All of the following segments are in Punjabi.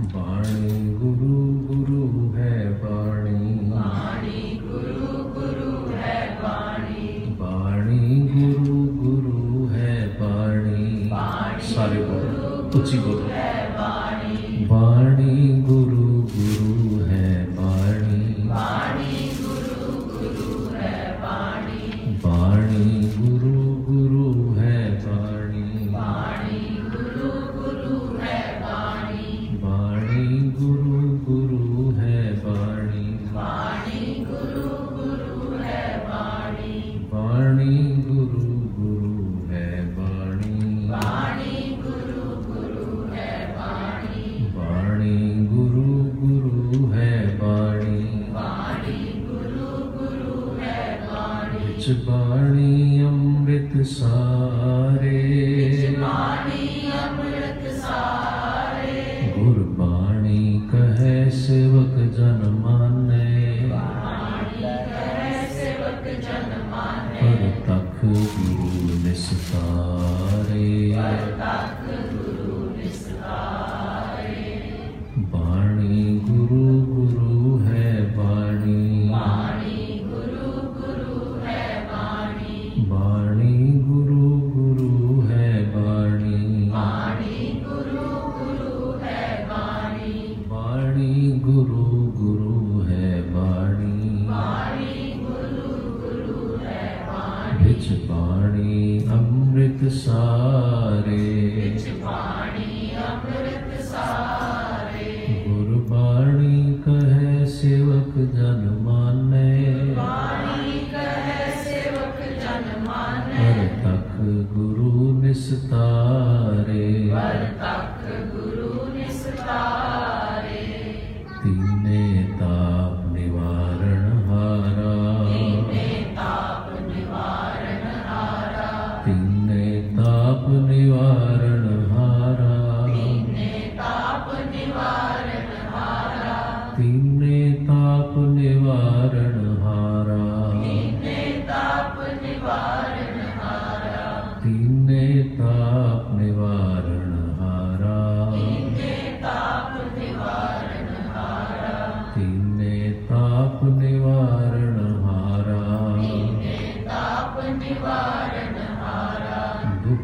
ਬਾਣੀ ਗੁਰੂ ਗੁਰੂ ਹੈ ਬਾਣੀ। ਬਾਣੀ ਗੁਰੂ ਗੁਰੂ ਹੈ ਬਾਣੀ। ਬਾਣੀ ਗੁਰੂ ਗੁਰੂ ਹੈ ਬਾਣੀ। ਸਾਰੇ ਬੋਲੋ ਉੱਚੀ ਬੋਲੋ। ਹੈ ਬਾਣੀ।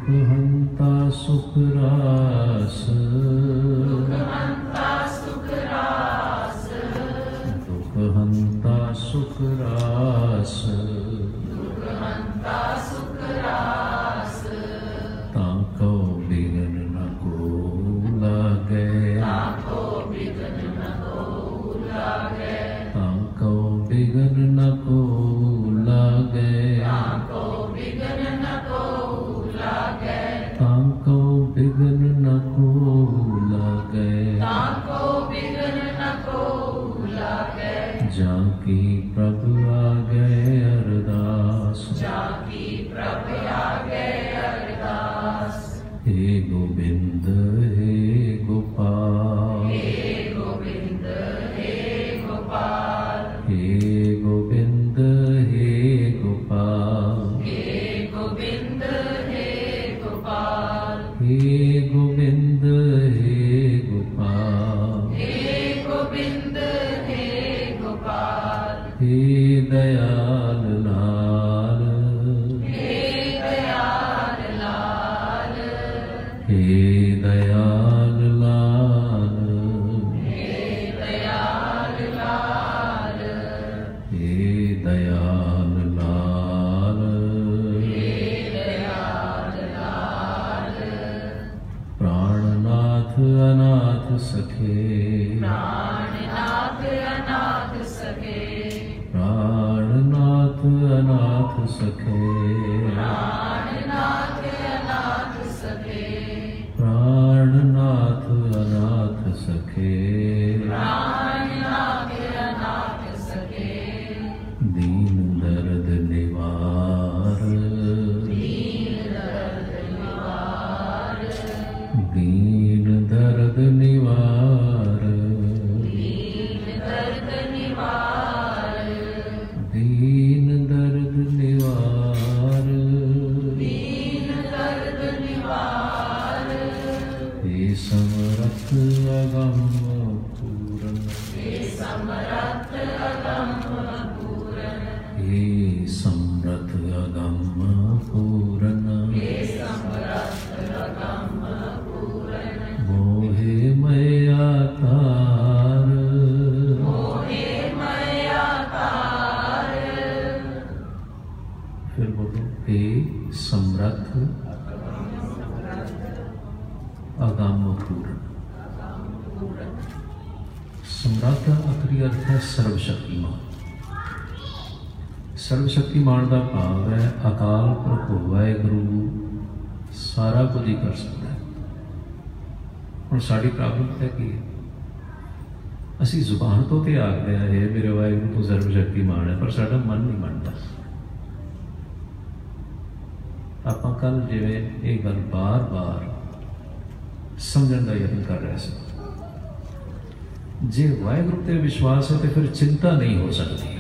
Mm-hmm. ਸਮਰੱਥ ਦਾ ਅਖਰੀ ਅਰਥ ਹੈ ਸਰਵ ਸ਼ਕਤੀਮਾਨ ਸਰਵ ਸ਼ਕਤੀਮਾਨ ਦਾ ਭਾਵ ਹੈ ਅਕਾਲ ਪੁਰਖ ਵਾਹਿਗੁਰੂ, ਸਾਰਾ ਕੁਝ ਹੀ ਕਰ ਸਕਦਾ ਹੈ। ਹੁਣ ਸਾਡੀ ਪ੍ਰੋਬਲਮ ਹੈ ਕੀ ਹੈ? ਅਸੀਂ ਜ਼ੁਬਾਨ ਤੋਂ ਤੇ ਆਖਦੇ ਆ ਇਹ ਮੇਰੇ ਵਾਹਿਗੁਰੂ ਤੋਂ ਸਰਵ ਸ਼ਕਤੀਮਾਨ ਹੈ, ਪਰ ਸਾਡਾ ਮਨ ਨਹੀਂ ਮੰਨਦਾ। ਆਪਾਂ ਕੱਲ ਜਿਵੇਂ ਇਹ ਗੱਲ ਬਾਰ-ਬਾਰ ਸਮਝਣ ਦਾ ਯਤਨ ਕਰ ਰਹੇ ਸੀ। ਜੇ ਵਾਹਿਗੁਰੂ ਤੇ ਵਿਸ਼ਵਾਸ ਹੈ ਤੇ ਫਿਰ ਚਿੰਤਾ ਨਹੀਂ ਹੋ ਸਕਦੀ।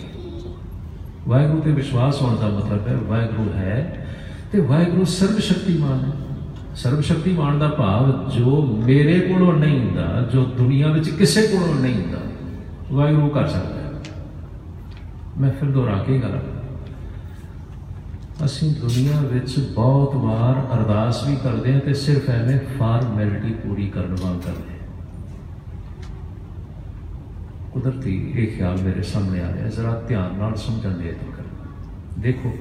ਵਾਹਿਗੁਰੂ ਤੇ ਵਿਸ਼ਵਾਸ ਹੋਣ ਦਾ ਮਤਲਬ ਹੈ ਵਾਹਿਗੁਰੂ ਹੈ ਤੇ ਵਾਹਿਗੁਰੂ ਸਰਵ ਸ਼ਕਤੀਮਾਨ ਹੈ। ਸਰਵ ਸ਼ਕਤੀਮਾਨ ਦਾ ਭਾਵ ਜੋ ਮੇਰੇ ਕੋਲੋਂ ਨਹੀਂ ਹੁੰਦਾ, ਜੋ ਦੁਨੀਆ ਵਿੱਚ ਕਿਸੇ ਕੋਲੋਂ ਨਹੀਂ ਹੁੰਦਾ, ਵਾਹਿਗੁਰੂ ਕਰ ਸਕਦਾ ਹੈ। ਮੈਂ ਫਿਰ ਦੁਹਰਾ ਕੇ ਗੱਲ ਅਸੀਂ ਦੁਨੀਆ ਵਿੱਚ ਬਹੁਤ ਵਾਰ ਅਰਦਾਸ ਵੀ ਕਰਦੇ ਹਾਂ ਤੇ ਸਿਰਫ ਐਵੇਂ ਫਾਰਮੈਲਿਟੀ ਪੂਰੀ ਕਰਨ ਵਾਂਗ ਕਰਦੇ ਹਾਂ ਕੁਦਰਤੀ ਇਹ ਖਿਆਲ ਮੇਰੇ ਸਾਹਮਣੇ ਆ ਰਿਹਾ ਜ਼ਰਾ ਧਿਆਨ ਨਾਲ ਸਮਝਣ ਦੀ ਯਤਨ ਕਰੋ। ਦੇਖੋ,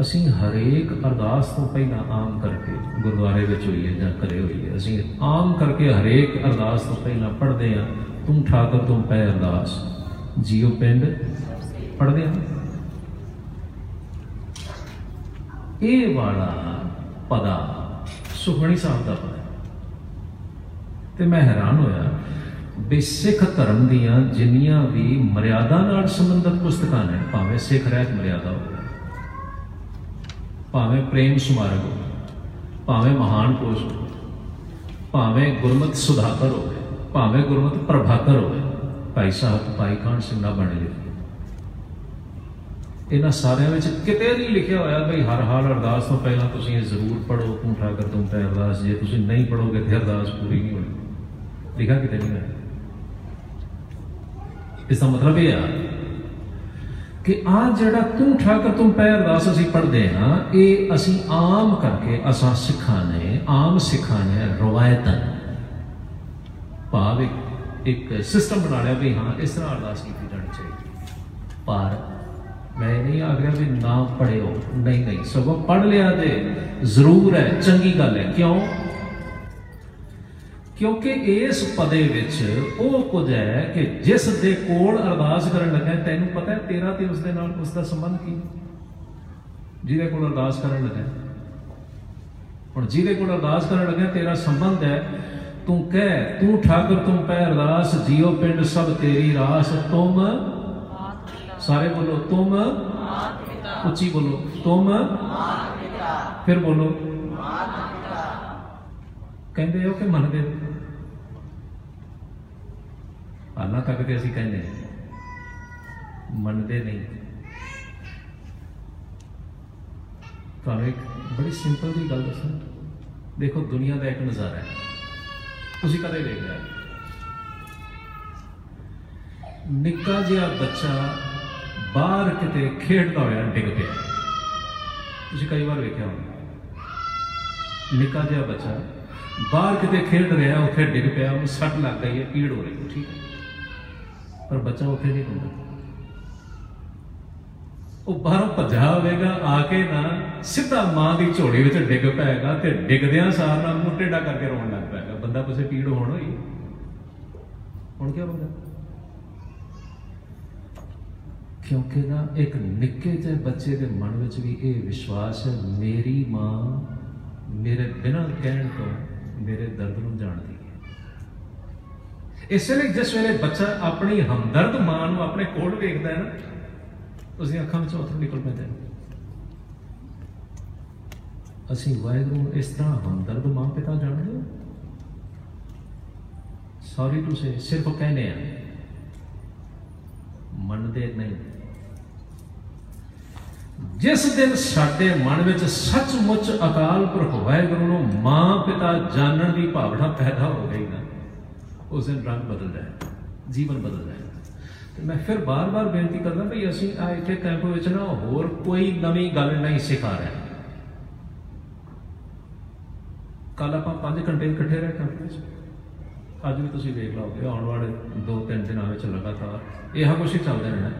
ਅਸੀਂ ਹਰੇਕ ਅਰਦਾਸ ਤੋਂ ਪਹਿਲਾਂ ਆਮ ਕਰਕੇ ਗੁਰਦੁਆਰੇ ਵਿੱਚ ਹੋਈਏ ਜਾਂ ਘਰੇ ਹੋਈਏ, ਅਸੀਂ ਆਮ ਕਰਕੇ ਹਰੇਕ ਅਰਦਾਸ ਤੋਂ ਪਹਿਲਾਂ ਪੜ੍ਹਦੇ ਹਾਂ। ਤੂੰ ਠਾਕਰ ਤੂੰ ਪੈ ਅਰਦਾਸ। ਜੀਓ ਪਿੰਡ ਪੜ੍ਹਦੇ ਹਾਂ। ਇਹ ਵਾਲਾ ਪਦਾ ਸੁਖਮਣੀ ਸਾਹਿਬ ਦਾ ਪਦਾ ਹੈ। ਤੇ ਮੈਂ ਹੈਰਾਨ ਹੋਇਆ ਵੀ ਸਿੱਖ ਧਰਮ ਦੀਆਂ ਜਿੰਨੀਆਂ ਵੀ ਮਰਿਆਦਾ ਨਾਲ ਸੰਬੰਧਿਤ ਪੁਸਤਕਾਂ ਨੇ, ਭਾਵੇਂ ਸਿੱਖ ਰਹਿਤ ਮਰਿਆਦਾ ਹੋਵੇ, ਭਾਵੇਂ ਪ੍ਰੇਮ ਸਮਾਰਗ ਹੋਵੇ, ਭਾਵੇਂ ਮਹਾਨ ਕੋਸ਼ ਹੋਵੇ, ਭਾਵੇਂ ਗੁਰਮਤ ਸੁਧਾਕਰ ਹੋਵੇ, ਭਾਵੇਂ ਗੁਰਮਤ ਪ੍ਰਭਾਕਰ ਹੋਵੇ, ਭਾਈ ਸਾਹਿਬ, ਭਾਈ ਕਾਨ ਸਿੰਘ ਨਾ ਬਣੇ ਲਿਖੇ ਇਹਨਾਂ ਸਾਰਿਆਂ ਵਿੱਚ ਕਿਤੇ ਨਹੀਂ ਲਿਖਿਆ ਹੋਇਆ ਬਈ ਹਰ ਹਾਲ ਅਰਦਾਸ ਤੋਂ ਪਹਿਲਾਂ ਤੁਸੀਂ ਇਹ ਜ਼ਰੂਰ ਪੜੋ ਤੂੰ ਠਾਕਰ, ਤੂੰ ਪੈ ਅਰਦਾਸ, ਜੇ ਤੁਸੀਂ ਨਹੀਂ ਪੜੋਗੇ ਤੇ ਅਰਦਾਸ ਪੂਰੀ ਨਹੀਂ ਹੋਣੀ। ਲਿਖਾ ਕਿਤੇ ਨਹੀਂ ਹੈ ਇਸ ਦਾ ਮਤਲਬ ਇਹ ਆ ਕਿ ਆ ਜਿਹੜਾ ਤੂੰ ਠਾਕਰ, ਤੂੰ ਪੈ ਅਰਦਾਸ ਅਸੀਂ ਪੜ੍ਹਦੇ ਹਾਂ, ਇਹ ਅਸੀਂ ਆਮ ਕਰਕੇ ਅਸਾਂ ਸਿੱਖਾਂ ਨੇ, ਆਮ ਸਿੱਖਾਂ ਨੇ ਰਵਾਇਤਨ ਭਾਵ ਇੱਕ ਇੱਕ ਸਿਸਟਮ ਬਣਾ ਲਿਆ ਵੀ ਹਾਂ, ਇਸ ਤਰ੍ਹਾਂ ਅਰਦਾਸ ਕੀਤੀ ਜਾਣੀ ਚਾਹੀਦੀ ਪਰ ਮੈਂ ਇਹ ਨਹੀਂ ਆਖ ਰਿਹਾ ਵੀ ਨਾ ਪੜਿਓ ਨਹੀਂ ਨਹੀਂ, ਸਗੋਂ ਪੜ ਲਿਆ ਤੇ ਜ਼ਰੂਰ ਹੈ, ਚੰਗੀ ਗੱਲ ਹੈ। ਕਿਉਂ? ਕਿਉਂਕਿ ਇਸ ਪਦੇ ਵਿੱਚ ਉਹ ਕੁਝ ਹੈ ਕਿ ਜਿਸ ਦੇ ਕੋਲ ਅਰਦਾਸ ਕਰਨ ਲੱਗਾ, ਤੈਨੂੰ ਪਤਾ ਹੈ ਤੇਰਾ ਤੇ ਉਸ ਦੇ ਨਾਲ ਉਸ ਦਾ ਸੰਬੰਧ ਕੀ? ਜਿਹਦੇ ਕੋਲ ਅਰਦਾਸ ਕਰਨ ਲੱਗਾ। ਹੁਣ ਜਿਹਦੇ ਕੋਲ ਅਰਦਾਸ ਕਰਨ ਲੱਗਾ, ਤੇਰਾ ਸੰਬੰਧ ਹੈ, ਤੂੰ ਕਹਿ, ਤੂੰ ਠਾਕਰ, ਤੂੰ ਪੈ ਅਰਦਾਸ, ਜੀਓ ਪਿੰਡ ਸਭ ਤੇਰੀ ਰਾਸ, ਤੁਮ ਸਾਰੇ ਬੋਲੋ, ਤੁਮ ਉੱਚੀ ਬੋਲੋ, ਤੁਮ ਫਿਰ ਬੋਲੋ। ਕਹਿੰਦੇ ਹੋ ਕਿ ਮੰਨਦੇ ਹੋ ਹਾਲਾਂ ਤੱਕ ਤੇ ਅਸੀਂ ਕਹਿੰਦੇ ਹਾਂ। ਮੰਨਦੇ ਨਹੀਂ। ਤੁਹਾਨੂੰ ਇੱਕ ਬੜੀ ਸਿੰਪਲ ਜੀ ਗੱਲ ਦੱਸਾਂ। ਦੇਖੋ, ਦੁਨੀਆ ਦਾ ਇੱਕ ਨਜ਼ਾਰਾ ਹੈ। ਤੁਸੀਂ ਕਦੇ ਦੇਖ ਲਿਆ ਨਿੱਕਾ ਜਿਹਾ ਬੱਚਾ ਬਾਹਰ ਕਿਤੇ ਖੇਡਦਾ ਹੋਇਆ ਡਿੱਗ ਪਿਆ। ਤੁਸੀਂ ਕਈ ਵਾਰ ਵੇਖਿਆ ਹੋਣਾ। ਨਿੱਕਾ ਜਿਹਾ ਬੱਚਾ ਬਾਹਰ ਕਿਤੇ ਖੇਡ ਰਿਹਾ, ਉੱਥੇ ਡਿੱਗ ਪਿਆ, ਉਹਨੂੰ ਸੱਟ ਲੱਗ ਗਈ ਹੈ, ਪੀੜ ਹੋ ਰਹੀ ਹੈ, ਠੀਕ ਹੈ। ਪਰ ਬੱਚਾ ਉੱਥੇ ਨਹੀਂ ਹੁੰਦਾ ਉਹ ਬਾਹਰੋਂ ਭੱਜਾ ਹੋਵੇਗਾ, ਆ ਕੇ ਨਾ ਸਿੱਧਾ ਮਾਂ ਦੀ ਝੋਲੀ ਵਿੱਚ ਡਿੱਗ ਪਏਗਾ ਤੇ ਡਿੱਗਦਿਆਂ ਸਾਰ ਨਾਲ ਮੂੰਹ ਟੇਢਾ ਕਰਕੇ ਰੋਣ ਲੱਗ ਪਏਗਾ। ਬੰਦਾ ਕਿਸੇ ਪੀੜ ਹੋਣ ਹੋਈ? ਹੁਣ ਕੀ ਹੋਗਾ ਕਿਉਂਕਿ ਨਾ ਇੱਕ ਨਿੱਕੇ ਜਿਹੇ ਬੱਚੇ ਦੇ ਮਨ ਵਿੱਚ ਵੀ ਇਹ ਵਿਸ਼ਵਾਸ ਹੈ, ਮੇਰੀ ਮਾਂ ਮੇਰੇ ਬਿਨਾਂ ਕਹਿਣ ਤੋਂ ਮੇਰੇ ਦਰਦ ਨੂੰ ਜਾਣਦੀ ਹੈ ਇਸ ਲਈ ਜਿਸ ਵੇਲੇ ਬੱਚਾ ਆਪਣੀ ਹਮਦਰਦ ਮਾਂ ਨੂੰ ਆਪਣੇ ਕੋਲ ਵੇਖਦਾ ਹੈ ਨਾ, ਉਸਦੀਆਂ ਅੱਖਾਂ ਵਿੱਚੋਂ ਅਥਰੂ ਨਿਕਲ ਪੈਂਦੇ ਨੇ। ਅਸੀਂ ਵਾਹਿਗੁਰੂ ਨੂੰ ਇਸ ਤਰ੍ਹਾਂ ਹਮਦਰਦ ਮਾਂ ਪਿਤਾ ਜਾਣਦੇ ਹਾਂ। ਸੌਰੀ ਟੂ ਸੇ ਸਿਰਫ ਕਹਿੰਦੇ ਆ। ਮੰਨਦੇ ਨਹੀਂ। ਜਿਸ ਦਿਨ ਸਾਡੇ ਮਨ ਵਿੱਚ ਸੱਚਮੁੱਚ ਅਕਾਲ ਪੁਰਖ ਵਾਹਿਗੁਰੂ ਨੂੰ ਮਾਂ ਪਿਤਾ ਜਾਣਨ ਦੀ ਭਾਵਨਾ ਪੈਦਾ ਹੋ ਗਈ ਨਾ ਉਸ ਦਿਨ ਰੰਗ ਬਦਲ ਜਾਏ ਜੀਵਨ ਬਦਲ ਜਾਏ ਤੇ ਮੈਂ ਫਿਰ ਬਾਰ-ਬਾਰ ਬੇਨਤੀ ਕਰਦਾ ਭਈ ਅਸੀਂ ਆ ਇੱਥੇ ਕੈਂਪ ਵਿੱਚ ਨਾ ਹੋਰ ਕੋਈ ਨਵੀਂ ਗੱਲ ਨਹੀਂ ਸਿਖਾ ਰਹੇ। ਕੱਲ ਆਪਾਂ 5 ਘੰਟੇ ਇਕੱਠੇ ਰਹੇ ਕੈਂਪ ਵਿੱਚ। ਅੱਜ ਵੀ ਤੁਸੀਂ ਦੇਖ ਲਓਗੇ, ਆਉਣ ਵਾਲੇ 2-3 ਦਿਨਾਂ ਵਿੱਚ ਲਗਾਤਾਰ ਇਹ ਕੁਛ ਹੀ ਚੱਲਦੇ ਰਹਿਣਾ।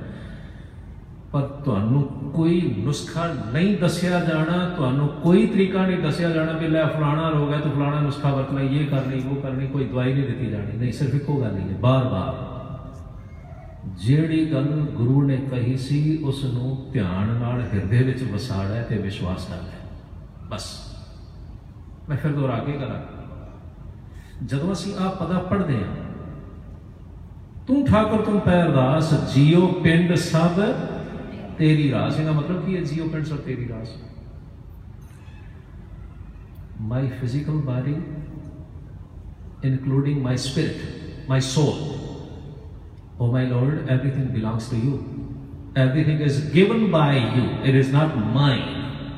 ਪਰ ਤੁਹਾਨੂੰ ਕੋਈ ਨੁਸਖਾ ਨਹੀਂ ਦੱਸਿਆ ਜਾਣਾ, ਤੁਹਾਨੂੰ ਕੋਈ ਤਰੀਕਾ ਨਹੀਂ ਦੱਸਿਆ ਜਾਣਾ ਕਿ ਲੈ ਫਲਾਣਾ ਰੋਗ ਹੈ ਤੂੰ ਫਲਾਣਾ ਨੁਸਖਾ ਵਰਤਣਾ ਇਹ ਕਰਨੀ, ਉਹ ਕਰਨੀ, ਕੋਈ ਦਵਾਈ ਨਹੀਂ ਦਿੱਤੀ ਜਾਣੀ। ਨਹੀਂ, ਸਿਰਫ ਇੱਕੋ ਗੱਲ ਹੀ ਹੈ, ਬਾਰ-ਬਾਰ। ਜਿਹੜੀ ਗੱਲ ਗੁਰੂ ਨੇ ਕਹੀ ਸੀ ਉਸ ਨੂੰ ਧਿਆਨ ਨਾਲ ਹਿਰਦੇ ਵਿੱਚ ਵਸਾੜਿਆ ਤੇ ਵਿਸ਼ਵਾਸ ਕਰ ਲੈ। ਬਸ। ਮੈਂ ਫਿਰ ਦੁਹਰਾ ਕੇ ਕਰਾਂ। ਜਦੋਂ ਅਸੀਂ ਆ ਪਦਾ ਪੜ੍ਹਦੇ ਹਾਂ, ਤੂੰ ਠਾਕੁਰ ਤੁਮ ਪੈ ਅਰਦਾਸ, ਜੀਓ ਪਿੰਡ ਸਭ तेरी रास का मतलब कि जियो पेंट्स और तेरी रास my physical body, including my spirit, my soul. Oh my Lord, everything belongs to you. Everything is given by you. It is not mine.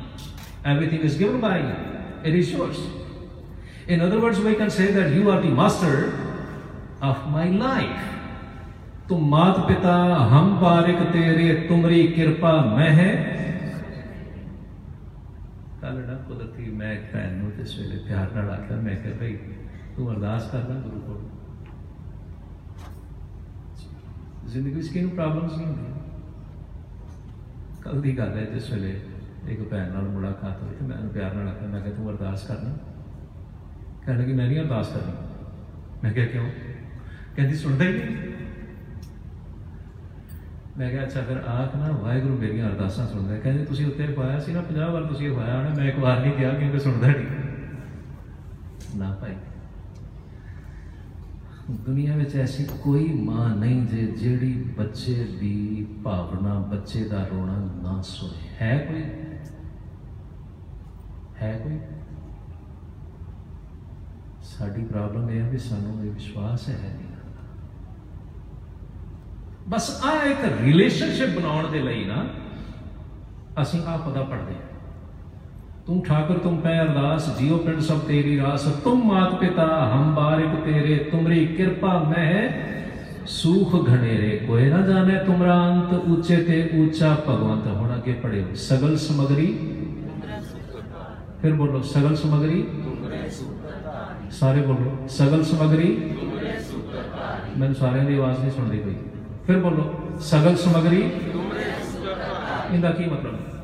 Everything is given by you. It is yours. In other words, we can say that you are the master of my life. ਤੂੰ ਮਾਤ ਪਿਤਾ, ਹਮ ਬਾਰਿਕ ਤੇਰੇ, ਤੁਮਰੀ ਕਿਰਪਾ ਮੈਂ ਹੈ। ਕੱਲ ਨਾ ਕੁਦਰਤੀ ਮੈਂ ਇੱਕ ਭੈਣ ਨੂੰ ਤੇ ਸਵੇਰੇ ਪਿਆਰ ਨਾਲ ਆਖਿਆ, ਮੈਂ ਕਿਹਾ, ਭਈ, ਤੂੰ ਅਰਦਾਸ ਕਰਨਾ ਗੁਰੂ ਕੋਲ। ਜ਼ਿੰਦਗੀ ਵਿੱਚ ਕਿਹਨੂੰ ਪ੍ਰੋਬਲਮਸ ਨਹੀਂ ਹੁੰਦੀ ਕੱਲ ਦੀ ਗੱਲ ਹੈ, ਜਿਸ ਵੇਲੇ ਇੱਕ ਭੈਣ ਨਾਲ ਮੁਲਾਕਾਤ ਹੋਈ ਤੇ ਮੈਂ ਉਹਨੂੰ ਪਿਆਰ ਨਾਲ ਆਖਿਆ, ਮੈਂ ਕਿਹਾ, ਤੂੰ ਅਰਦਾਸ ਕਰਨਾ ਕਹਿਣ ਲੱਗੀ, ਮੈਂ ਨਹੀਂ ਅਰਦਾਸ ਕਰਨੀ। ਮੈਂ ਕਿਹਾ, ਕਿਉਂ? ਕਹਿੰਦੀ, ਸੁਣਦਾ ਹੀ ਨਹੀਂ। ਮੈਂ ਕਿਹਾ, ਅੱਛਾ, ਫਿਰ ਆਖ ਨਾ, ਵਾਹਿਗੁਰੂ ਮੇਰੀਆਂ ਅਰਦਾਸਾਂ ਸੁਣਦਾ ਹੈ। ਕਹਿੰਦੇ, ਤੁਸੀਂ ਉੱਤੇ ਪਾਇਆ ਸੀ ਨਾ 50 ਵਾਰ, ਤੁਸੀਂ ਇਹ ਪਾਇਆ ਹੋਣਾ, ਮੈਂ ਇੱਕ ਵਾਰ ਨਹੀਂ ਕਿਹਾ ਕਿਉਂਕਿ ਸੁਣਦਾ ਨਹੀਂ ਨਾ ਭਾਈ। ਦੁਨੀਆ ਵਿੱਚ ਐਸੀ ਕੋਈ ਮਾਂ ਨਹੀਂ ਜੇ ਜਿਹੜੀ ਬੱਚੇ ਦੀ ਭਾਵਨਾ, ਬੱਚੇ ਦਾ ਰੋਣਾ ਨਾ ਸੁਣੇ। ਹੈ ਕੋਈ? ਹੈ ਕੋਈ? ਸਾਡੀ ਪ੍ਰੋਬਲਮ ਇਹ ਹੈ ਵੀ ਸਾਨੂੰ ਇਹ ਵਿਸ਼ਵਾਸ ਹੈ ਨਹੀਂ। ਬਸ ਆ ਇੱਕ ਰਿਲੇਸ਼ਨਸ਼ਿਪ ਬਣਾਉਣ ਦੇ ਲਈ ਨਾ, ਅਸੀਂ ਆ ਪਦਾ ਪੜਦੇ ਹਾਂ। ਤੂੰ ਠਾਕੁਰ ਤੁਮ ਪੈ ਅਰਦਾਸ ਜੀਉ ਪਿੰਡ ਸਭ ਤੇਰੀ ਰਾਸ, ਤੁਮ ਮਾਤ ਪਿਤਾ, ਹਮ ਬਾਰਿਕ ਤੇਰੇ, ਤੁਮਰੀ ਕਿਰਪਾ ਮਹਿ, ਸੂਖ ਘਣੇਰੇ ਕੋਈ ਨਾ ਜਾਣੇ ਤੁਮਰਾ ਅੰਤ ਉੱਚੇ ਤੇ ਉੱਚਾ ਭਗਵੰਤ। ਹੁਣ ਅੱਗੇ ਪੜਿਓ ਸਗਲ ਸਮਗਰੀ, ਫਿਰ ਬੋਲੋ, ਸਗਲ ਸਮਗਰੀ, ਸਾਰੇ ਬੋਲੋ, ਸਗਲ ਸਮਗਰੀ, ਮੈਨੂੰ ਸਾਰਿਆਂ ਦੀ ਆਵਾਜ਼ ਨਹੀਂ ਸੁਣਦੀ ਪਈ ਫਿਰ ਬੋਲੋ ਸਗਲ ਸਮਗਰੀ ਇਹਦਾ ਕੀ ਮਤਲਬ ਹੈ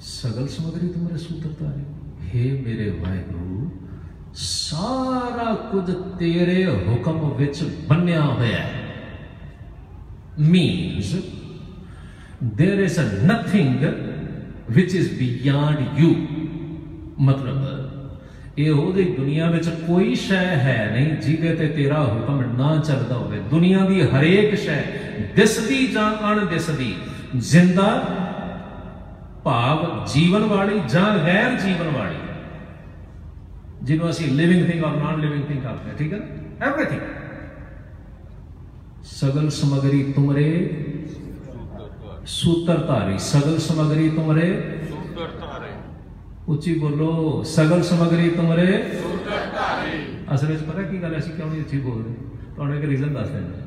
ਸਗਲ ਸਮਗਰੀ ਤੁਮਰੇ ਸੂਤਰ ਤਾਰੇ हे ਮੇਰੇ ਵਾਹਿਗੁਰੂ ਸਾਰਾ ਕੁਝ ਤੇਰੇ ਹੁਕਮ ਵਿੱਚ ਬੰਨਿਆ ਹੋਇਆ ਹੈ means, there is a nothing which is beyond you. ਮਤਲਬ ਇਹ ਉਹਦੀ ਦੁਨੀਆ ਵਿੱਚ ਕੋਈ ਸ਼ੈ ਹੈ ਨਹੀਂ ਜਿਹਦੇ ਤੇ ਤੇਰਾ ਹੁਕਮ ਨਾ ਚੱਲਦਾ ਹੋਵੇ। ਦੁਨੀਆ ਦੀ ਹਰੇਕ ਸ਼ੈ ਦਿਸਦੀ ਜਾਂ ਅਣਦਿਸਦੀ ਜ਼ਿੰਦਾ ਭਾਵ ਜੀਵਨ ਵਾਲੀ ਜਾਂ ਗੈਰ ਜੀਵਨ ਵਾਲੀ। ਜਿਹਨੂੰ ਅਸੀਂ ਲਿਵਿੰਗ ਥਿੰਗ ਔਰ ਨਾਨ ਲਿਵਿੰਗ ਥਿੰਗ ਹਾਂ ਠੀਕ ਹੈ ਐਵਰੀਥਿੰਗ ਸਗਲ ਸਮਗਰੀ ਤੁਮਰੇ ਸੂਤਰ ਧਾਰੀ ਸਗਲ ਸਮਗਰੀ ਤੁਮਰੇ ਸੂਤਰ ਧਾਰੇ ਉੱਚੀ ਬੋਲੋ ਸਗਲ ਸਮਗਰੀ ਤੁਮਰੇ ਸੂਤਰ ਧਾਰੇ ਅਸਲ ਵਿੱਚ ਪਤਾ ਕੀ ਗੱਲ ਅਸੀਂ ਕਿਉਂ ਨਹੀਂ ਉੱਚੀ ਬੋਲਦੇ? ਤੁਹਾਨੂੰ ਇੱਕ ਰੀਜ਼ਨ ਦੱਸ ਦਿੰਦਾ।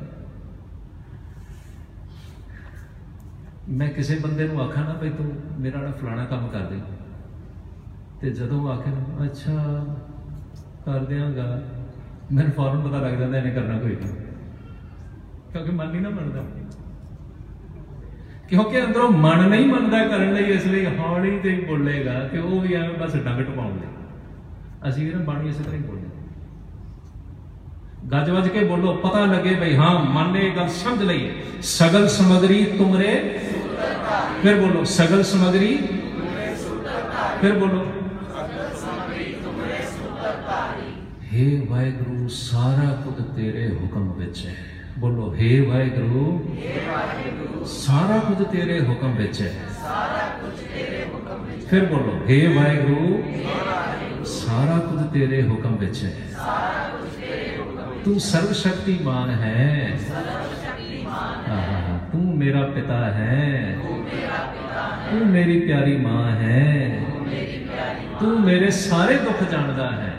ਮੈਂ ਕਿਸੇ ਬੰਦੇ ਨੂੰ ਆਖਾਂ ਨਾ, ਭਈ ਤੂੰ ਮੇਰਾ ਨਾ ਫਲਾਣਾ ਕੰਮ ਕਰ ਦੇ। ਤੇ ਜਦੋਂ ਆਖੇ ਨਾ ਅੱਛਾ ਕਰ ਦਿਆਂਗਾ ਮੈਨੂੰ ਫੌਰਨ ਪਤਾ ਲੱਗ ਜਾਂਦਾ, ਇਹਨੇ ਕਰਨਾ ਕੋਈ ਨਹੀਂ। ਕਿਉਂਕਿ ਮਨ ਨਹੀਂ ਨਾ ਮੰਨਦਾ। ਕਿਉਂਕਿ ਅੰਦਰੋਂ ਮਨ ਨਹੀਂ ਮੰਨਦਾ ਕਰਨ ਲਈ, ਇਸ ਲਈ ਹੌਲੀ ਤੇ ਹੀ ਬੋਲੇਗਾ ਕਿ ਉਹ ਵੀ ਐਵੇਂ ਬਸ ਡੰਗ ਟਪਾਉਣ ਲਈ ਅਸੀਂ ਵੀ ਨਾ ਬਾਣੀ ਇਸੇ ਤਰ੍ਹਾਂ ਹੀ ਬੋਲਦੇ ਗੱਜ ਵੱਜ ਕੇ ਬੋਲੋ ਪਤਾ ਲੱਗੇ ਭਈ ਹਾਂ ਮਨ ਨੇ ਇਹ ਗੱਲ ਸਮਝ ਲਈ ਹੈ। ਸਗਲ ਸਮਗਰੀ ਤੁਮਰੇ ਫਿਰ ਬੋਲੋ ਸਗਲ ਸਮਗਰੀ ਫਿਰ ਬੋਲੋ हे ਵਾਹਿਗੁਰੂ ਸਾਰਾ ਕੁਝ ਤੇਰੇ ਹੁਕਮ ਵਿੱਚ ਹੈ ਬੋਲੋ हे ਵਾਹਿਗੁਰੂ ਸਾਰਾ ਕੁਝ ਤੇਰੇ ਹੁਕਮ ਵਿੱਚ ਹੈ ਫਿਰ ਬੋਲੋ हे ਵਾਹਿਗੁਰੂ ਸਾਰਾ ਕੁਝ ਤੇਰੇ ਹੁਕਮ ਵਿੱਚ ਹੈ ਤੂੰ ਸਰਵ ਸ਼ਕਤੀਮਾਨ ਹੈ ਤੂੰ ਮੇਰਾ ਪਿਤਾ ਹੈ। ਤੂੰ ਮੇਰੀ ਪਿਆਰੀ ਮਾਂ ਹੈ। ਤੂੰ ਮੇਰੇ ਸਾਰੇ ਦੁੱਖ ਜਾਣਦਾ ਹੈ।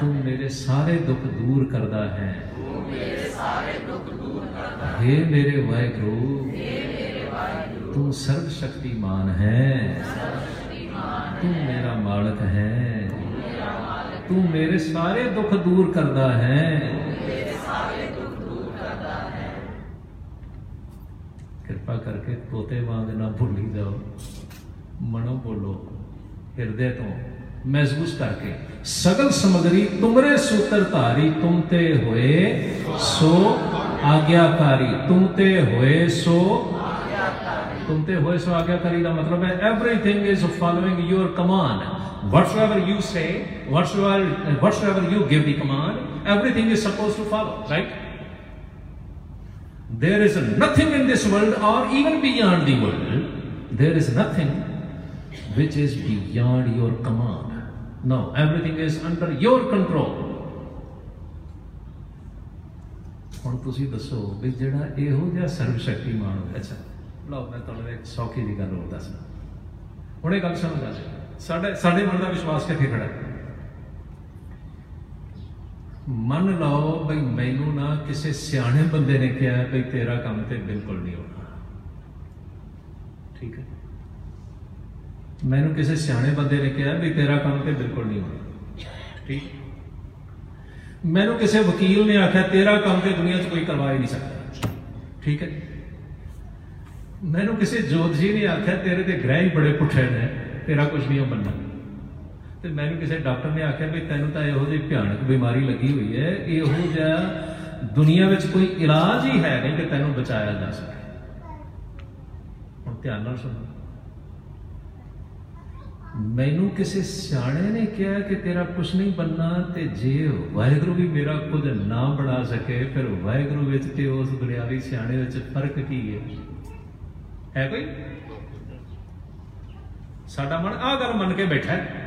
ਤੂੰ ਮੇਰੇ ਸਾਰੇ ਦੁੱਖ ਦੂਰ ਕਰਦਾ ਹੈ। हे ਮੇਰੇ ਵਾਹਿਗੁਰੂ, ਤੂੰ ਸਰਬ ਸ਼ਕਤੀਮਾਨ ਹੈ। ਤੂੰ ਮੇਰਾ ਮਾਲਕ ਹੈ। ਤੂੰ ਮੇਰੇ ਸਾਰੇ ਦੁੱਖ ਦੂਰ ਕਰਦਾ ਹੈ। ਕਿਰਪਾ ਕਰਕੇ ਤੋਤੇ ਵਾਂਗ ਨਾ ਭੁੱਲੀ ਜਾਓ। ਮਨੋਂ ਬੋਲੋ, ਹਿਰਦੇ ਤੋਂ ਮਹਿਸੂਸ ਕਰਕੇ। ਸਗਲ ਸਮਗਰੀ ਤੁਮਰੇ ਸੂਤਰ ਧਾਰੀ, ਤੁਮ ਤੇ ਹੋਏ ਸੋ ਆਗਿਆਕਾਰੀ, ਤੁਮ ਤੇ ਹੋਏ ਸੋ ਤੁਮ ਤੇ ਹੋਏ ਸੋ ਆਗਿਆਕਾਰੀ ਦਾ ਮਤਲਬ ਹੈ everything is following your command whatsoever you say whatsoever whatsoever you give the command everything is supposed to follow right there is nothing in this world or even beyond the world there is nothing which is beyond your command no everything is under your control ਹੁਣ ਤੁਸੀਂ ਦੱਸੋ ਵੀ ਜਿਹੜਾ ਇਹੋ ਜਿਹਾ ਸਰਵ ਸ਼ਕਤੀਮਾਨ ਅੱਛਾ ਲਓ ਮੈਂ ਤੁਹਾਨੂੰ ਇੱਕ ਸੌਖੀ ਦੀ ਗੱਲ ਹੋਰ ਦੱਸਦਾ ਹੁਣ ਇਹ ਗੱਲ ਸਮਝ ਆ ਜਾਏ ਸਾਡੇ ਸਾਡੇ ਮਨ ਦਾ ਵਿਸ਼ਵਾਸ ਕਿੱਥੇ ਖੜਾ ਹੈ? ਮੰਨ ਲਓ ਬਈ ਮੈਨੂੰ ਨਾ ਕਿਸੇ ਸਿਆਣੇ ਬੰਦੇ ਨੇ ਕਿਹਾ ਬਈ ਤੇਰਾ ਕੰਮ ਤੇ ਬਿਲਕੁਲ ਨਹੀਂ ਹੋਣਾ। ਠੀਕ ਹੈ? ਮੈਨੂੰ ਕਿਸੇ ਸਿਆਣੇ ਬੰਦੇ ਨੇ ਕਿਹਾ ਵੀ ਤੇਰਾ ਕੰਮ ਤੇ ਬਿਲਕੁਲ ਨਹੀਂ ਹੋਣਾ। ਠੀਕ? ਮੈਨੂੰ ਕਿਸੇ ਵਕੀਲ ਨੇ ਆਖਿਆ ਤੇਰਾ ਕੰਮ ਤੇ ਦੁਨੀਆ 'ਚ ਕੋਈ ਕਰਵਾ ਹੀ ਨਹੀਂ ਸਕਦਾ। ਠੀਕ ਹੈ? ਮੈਨੂੰ ਕਿਸੇ ਜੋਤਸ਼ੀ ਨੇ ਆਖਿਆ, ਤੇਰੇ ਤੇ ਗ੍ਰਹਿ ਹੀ ਬੜੇ ਪੁੱਠੇ ਨੇ, ਤੇਰਾ ਕੁਝ ਨਹੀਂ ਬੰਨਣਾ ਤੇ ਮੈਨੂੰ ਕਿਸੇ ਡਾਕਟਰ ਨੇ ਆਖਿਆ ਵੀ ਤੈਨੂੰ ਤਾਂ ਇਹੋ ਜਿਹੀ ਭਿਆਨਕ ਬਿਮਾਰੀ ਲੱਗੀ ਹੋਈ ਹੈ, ਇਹੋ ਜਿਹਾ ਦੁਨੀਆ ਵਿੱਚ ਕੋਈ ਇਲਾਜ ਹੀ ਹੈ ਨਹੀਂ ਕਿ ਤੈਨੂੰ ਬਚਾਇਆ ਜਾ ਸਕੇ। ਹੁਣ ਧਿਆਨ ਨਾਲ ਸੁਣੋ। ਮੈਨੂੰ ਕਿਸੇ ਸਿਆਣੇ ਨੇ ਕਿਹਾ ਕਿ ਤੇਰਾ ਕੁਝ ਨਹੀਂ ਬੰਨਾ ਤੇ ਜੇ ਵਾਹਿਗੁਰੂ ਵੀ ਮੇਰਾ ਕੁਝ ਨਾ ਬਣਾ ਸਕੇ, ਫਿਰ ਵਾਹਿਗੁਰੂ ਵਿੱਚ ਤੇ ਉਸ ਦੁਨਿਆਵੀ ਸਿਆਣੇ ਵਿੱਚ ਫ਼ਰਕ ਕੀ ਹੈ? ਹੈ ਕੋਈ? ਸਾਡਾ ਮਨ ਆਹ ਗੱਲ ਮੰਨ ਕੇ ਬੈਠਾ ਹੈ।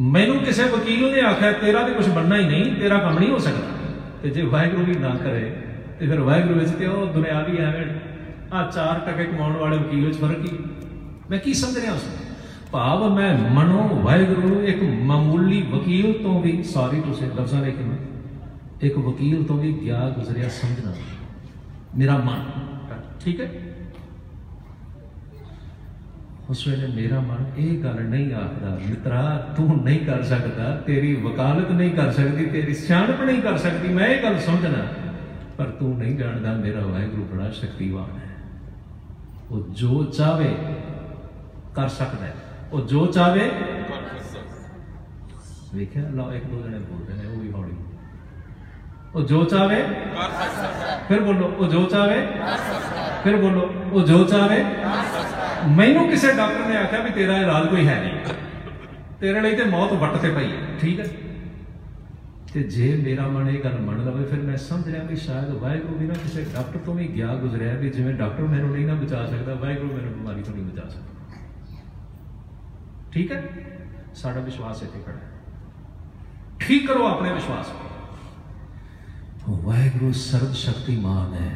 ਮੈਨੂੰ ਕਿਸੇ ਵਕੀਲ ਨੇ ਆਖਿਆ, ਤੇਰਾ ਤੇ ਕੁਝ ਬਣਨਾ ਹੀ ਨਹੀਂ, ਤੇਰਾ ਕੰਮ ਨਹੀਂ ਹੋ ਸਕਦਾ। ਤੇ ਜੇ ਵਾਹਿਗੁਰੂ ਵੀ ਨਾ ਕਰੇ, ਤੇ ਫਿਰ ਵਾਹਿਗੁਰੂ ਵਿੱਚ ਤੇ ਉਹ ਦੁਨਿਆਵੀ ਐਵੇਂ ਆ ਚਾਰ ਟਕੇ ਕਮਾਉਣ ਵਾਲੇ ਵਕੀਲ ਵਿੱਚ ਫ਼ਰਕ ਹੀ। ਮੈਂ ਕੀ ਸਮਝ ਰਿਹਾ ਉਸ ਨੂੰ ਭਾਵ ਮੈਂ ਮਨੋਂ ਵਾਹਿਗੁਰੂ ਇੱਕ ਮਾਮੂਲੀ ਵਕੀਲ ਤੋਂ ਵੀ ਸੌਰੀ ਤੁਸੀਂ ਲਫ਼ਜ਼ਾਂ ਲੈ ਕੇ ਮੈਂ ਇੱਕ ਵਕੀਲ ਤੋਂ ਵੀ ਗਿਆ ਗੁਜ਼ਰਿਆ ਸਮਝਣਾ ਮੇਰਾ ਮਨ ਠੀਕ ਹੈ ਉਸ ਵੇਲੇ ਮੇਰਾ ਮਨ ਇਹ ਗੱਲ ਨਹੀਂ ਆਖਦਾ ਮਿੱਤਰਾ ਤੂੰ ਨਹੀਂ ਕਰ ਸਕਦਾ ਤੇਰੀ ਵਕਾਲਤ ਨਹੀਂ ਕਰ ਸਕਦੀ ਤੇਰੀ ਸਿਆਣਪ ਨਹੀਂ ਕਰ ਸਕਦੀ ਮੈਂ ਇਹ ਗੱਲ ਸਮਝਣਾ ਪਰ ਤੂੰ ਨਹੀਂ ਜਾਣਦਾ ਮੇਰਾ ਵਾਹਿਗੁਰੂ ਬੜਾ ਸ਼ਕਤੀਵਾਨ ਹੈ ਉਹ ਜੋ ਚਾਵੇ ਕਰ ਸਕਦਾ ਹੈ ਉਹ ਜੋ ਚਾਵੇ ਵੇਖਿਆ ਲਓ ਇੱਕ ਦੋ ਜਣੇ ਬੋਲਦੇ ਨੇ ਉਹ ਵੀ ਉਹ ਜੋ ਚਾਵੇ ਫਿਰ ਬੋਲੋ, ਉਹ ਜੋ ਚਾਵੇ ਫਿਰ ਬੋਲੋ, ਉਹ ਜੋ ਚਾਵੇ ਮੈਨੂੰ ਕਿਸੇ ਡਾਕਟਰ ਨੇ ਆਖਿਆ ਵੀ ਤੇਰਾ ਇਲਾਜ ਕੋਈ ਹੈ ਨਹੀਂ। ਤੇਰੇ ਲਈ ਤੇ ਮੌਤ ਵੱਟ ਤੇ ਪਈ ਹੈ, ਠੀਕ ਹੈ? ਤੇ ਜੇ ਮੇਰਾ ਮਨ ਇਹ ਗੱਲ ਮੰਨ ਲਵੇ, ਫਿਰ ਮੈਂ ਸਮਝ ਰਿਹਾ ਵੀ ਸ਼ਾਇਦ ਵਾਹਿਗੁਰੂ ਵੀ ਨਾ ਕਿਸੇ ਡਾਕਟਰ ਤੋਂ ਵੀ ਗਿਆ ਗੁਜ਼ਰਿਆ ਵੀ ਜਿਵੇਂ ਡਾਕਟਰ ਮੈਨੂੰ ਨਹੀਂ ਨਾ ਬਚਾ ਸਕਦਾ, ਵਾਹਿਗੁਰੂ ਮੈਨੂੰ ਬਿਮਾਰੀ ਤੋਂ ਨਹੀਂ ਬਚਾ ਸਕਦਾ। ਠੀਕ ਹੈ? ਸਾਡਾ ਵਿਸ਼ਵਾਸ ਇੱਥੇ ਖੜਾ ਹੈ। ਠੀਕ ਕਰੋ ਆਪਣੇ ਵਿਸ਼ਵਾਸ ਨੂੰ ਵਾਹਿਗੁਰੂ ਸਰਬ ਸ਼ਕਤੀਮਾਨ ਹੈ।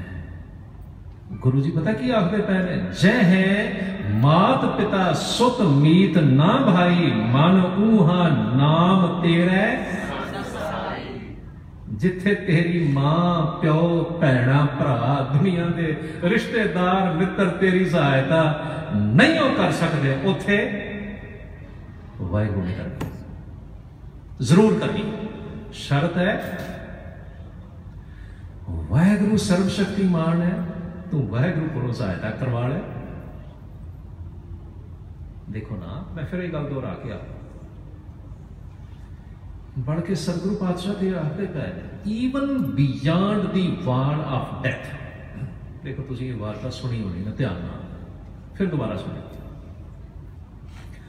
ਗੁਰੂ ਜੀ, ਪਤਾ ਕੀ ਆਖਦੇ ਪਏ ਨੇ? ਜੈ ਹੈ, ਮਾਤ ਪਿਤਾ ਸੁਤ ਮੀਤ ਨਾ ਭਾਈ, ਮਨ ਊਹਾ ਨਾਮ ਤੇਰੇ। ਜਿੱਥੇ ਤੇਰੀ ਮਾਂ, ਪਿਓ, ਭੈਣਾ, ਭਰਾ ਦੁਨੀਆ ਦੇ ਰਿਸ਼ਤੇਦਾਰ, ਮਿੱਤਰ ਤੇਰੀ ਸਹਾਇਤਾ ਨਹੀਂ ਉਹ ਕਰ ਸਕਦੇ, ਉੱਥੇ ਵਾਹਿਗੁਰੂ ਨੇ ਕਰਨੀ ਜ਼ਰੂਰ ਕਰਨੀ। ਸ਼ਰਤ ਹੈ ਵਾਹਿਗੁਰੂ ਸਰਬ ਸ਼ਕਤੀਮਾਨ ਹੈ, ਤੂੰ ਵਾਹਿਗੁਰੂ ਕੋਲੋਂ ਸਹਾਇਤਾ ਕਰਵਾ ਲੈ। ਦੇਖੋ ਨਾ, ਮੈਂ ਫਿਰ ਇਹ ਗੱਲ ਦੁਹਰਾ ਕੇ ਆ। ਬੜ ਕੇ ਸਤਿਗੁਰੂ ਪਾਤਸ਼ਾਹ ਦੇ ਆਖਦੇ ਪਏ ਨੇ even beyond the wall of death ਦੇਖੋ, ਤੁਸੀਂ ਇਹ ਵਾਰਤਾ ਸੁਣੀ ਹੋਣੀ ਨਾ, ਧਿਆਨ ਨਾਲ। ਫਿਰ ਦੁਬਾਰਾ ਸੁਣੋ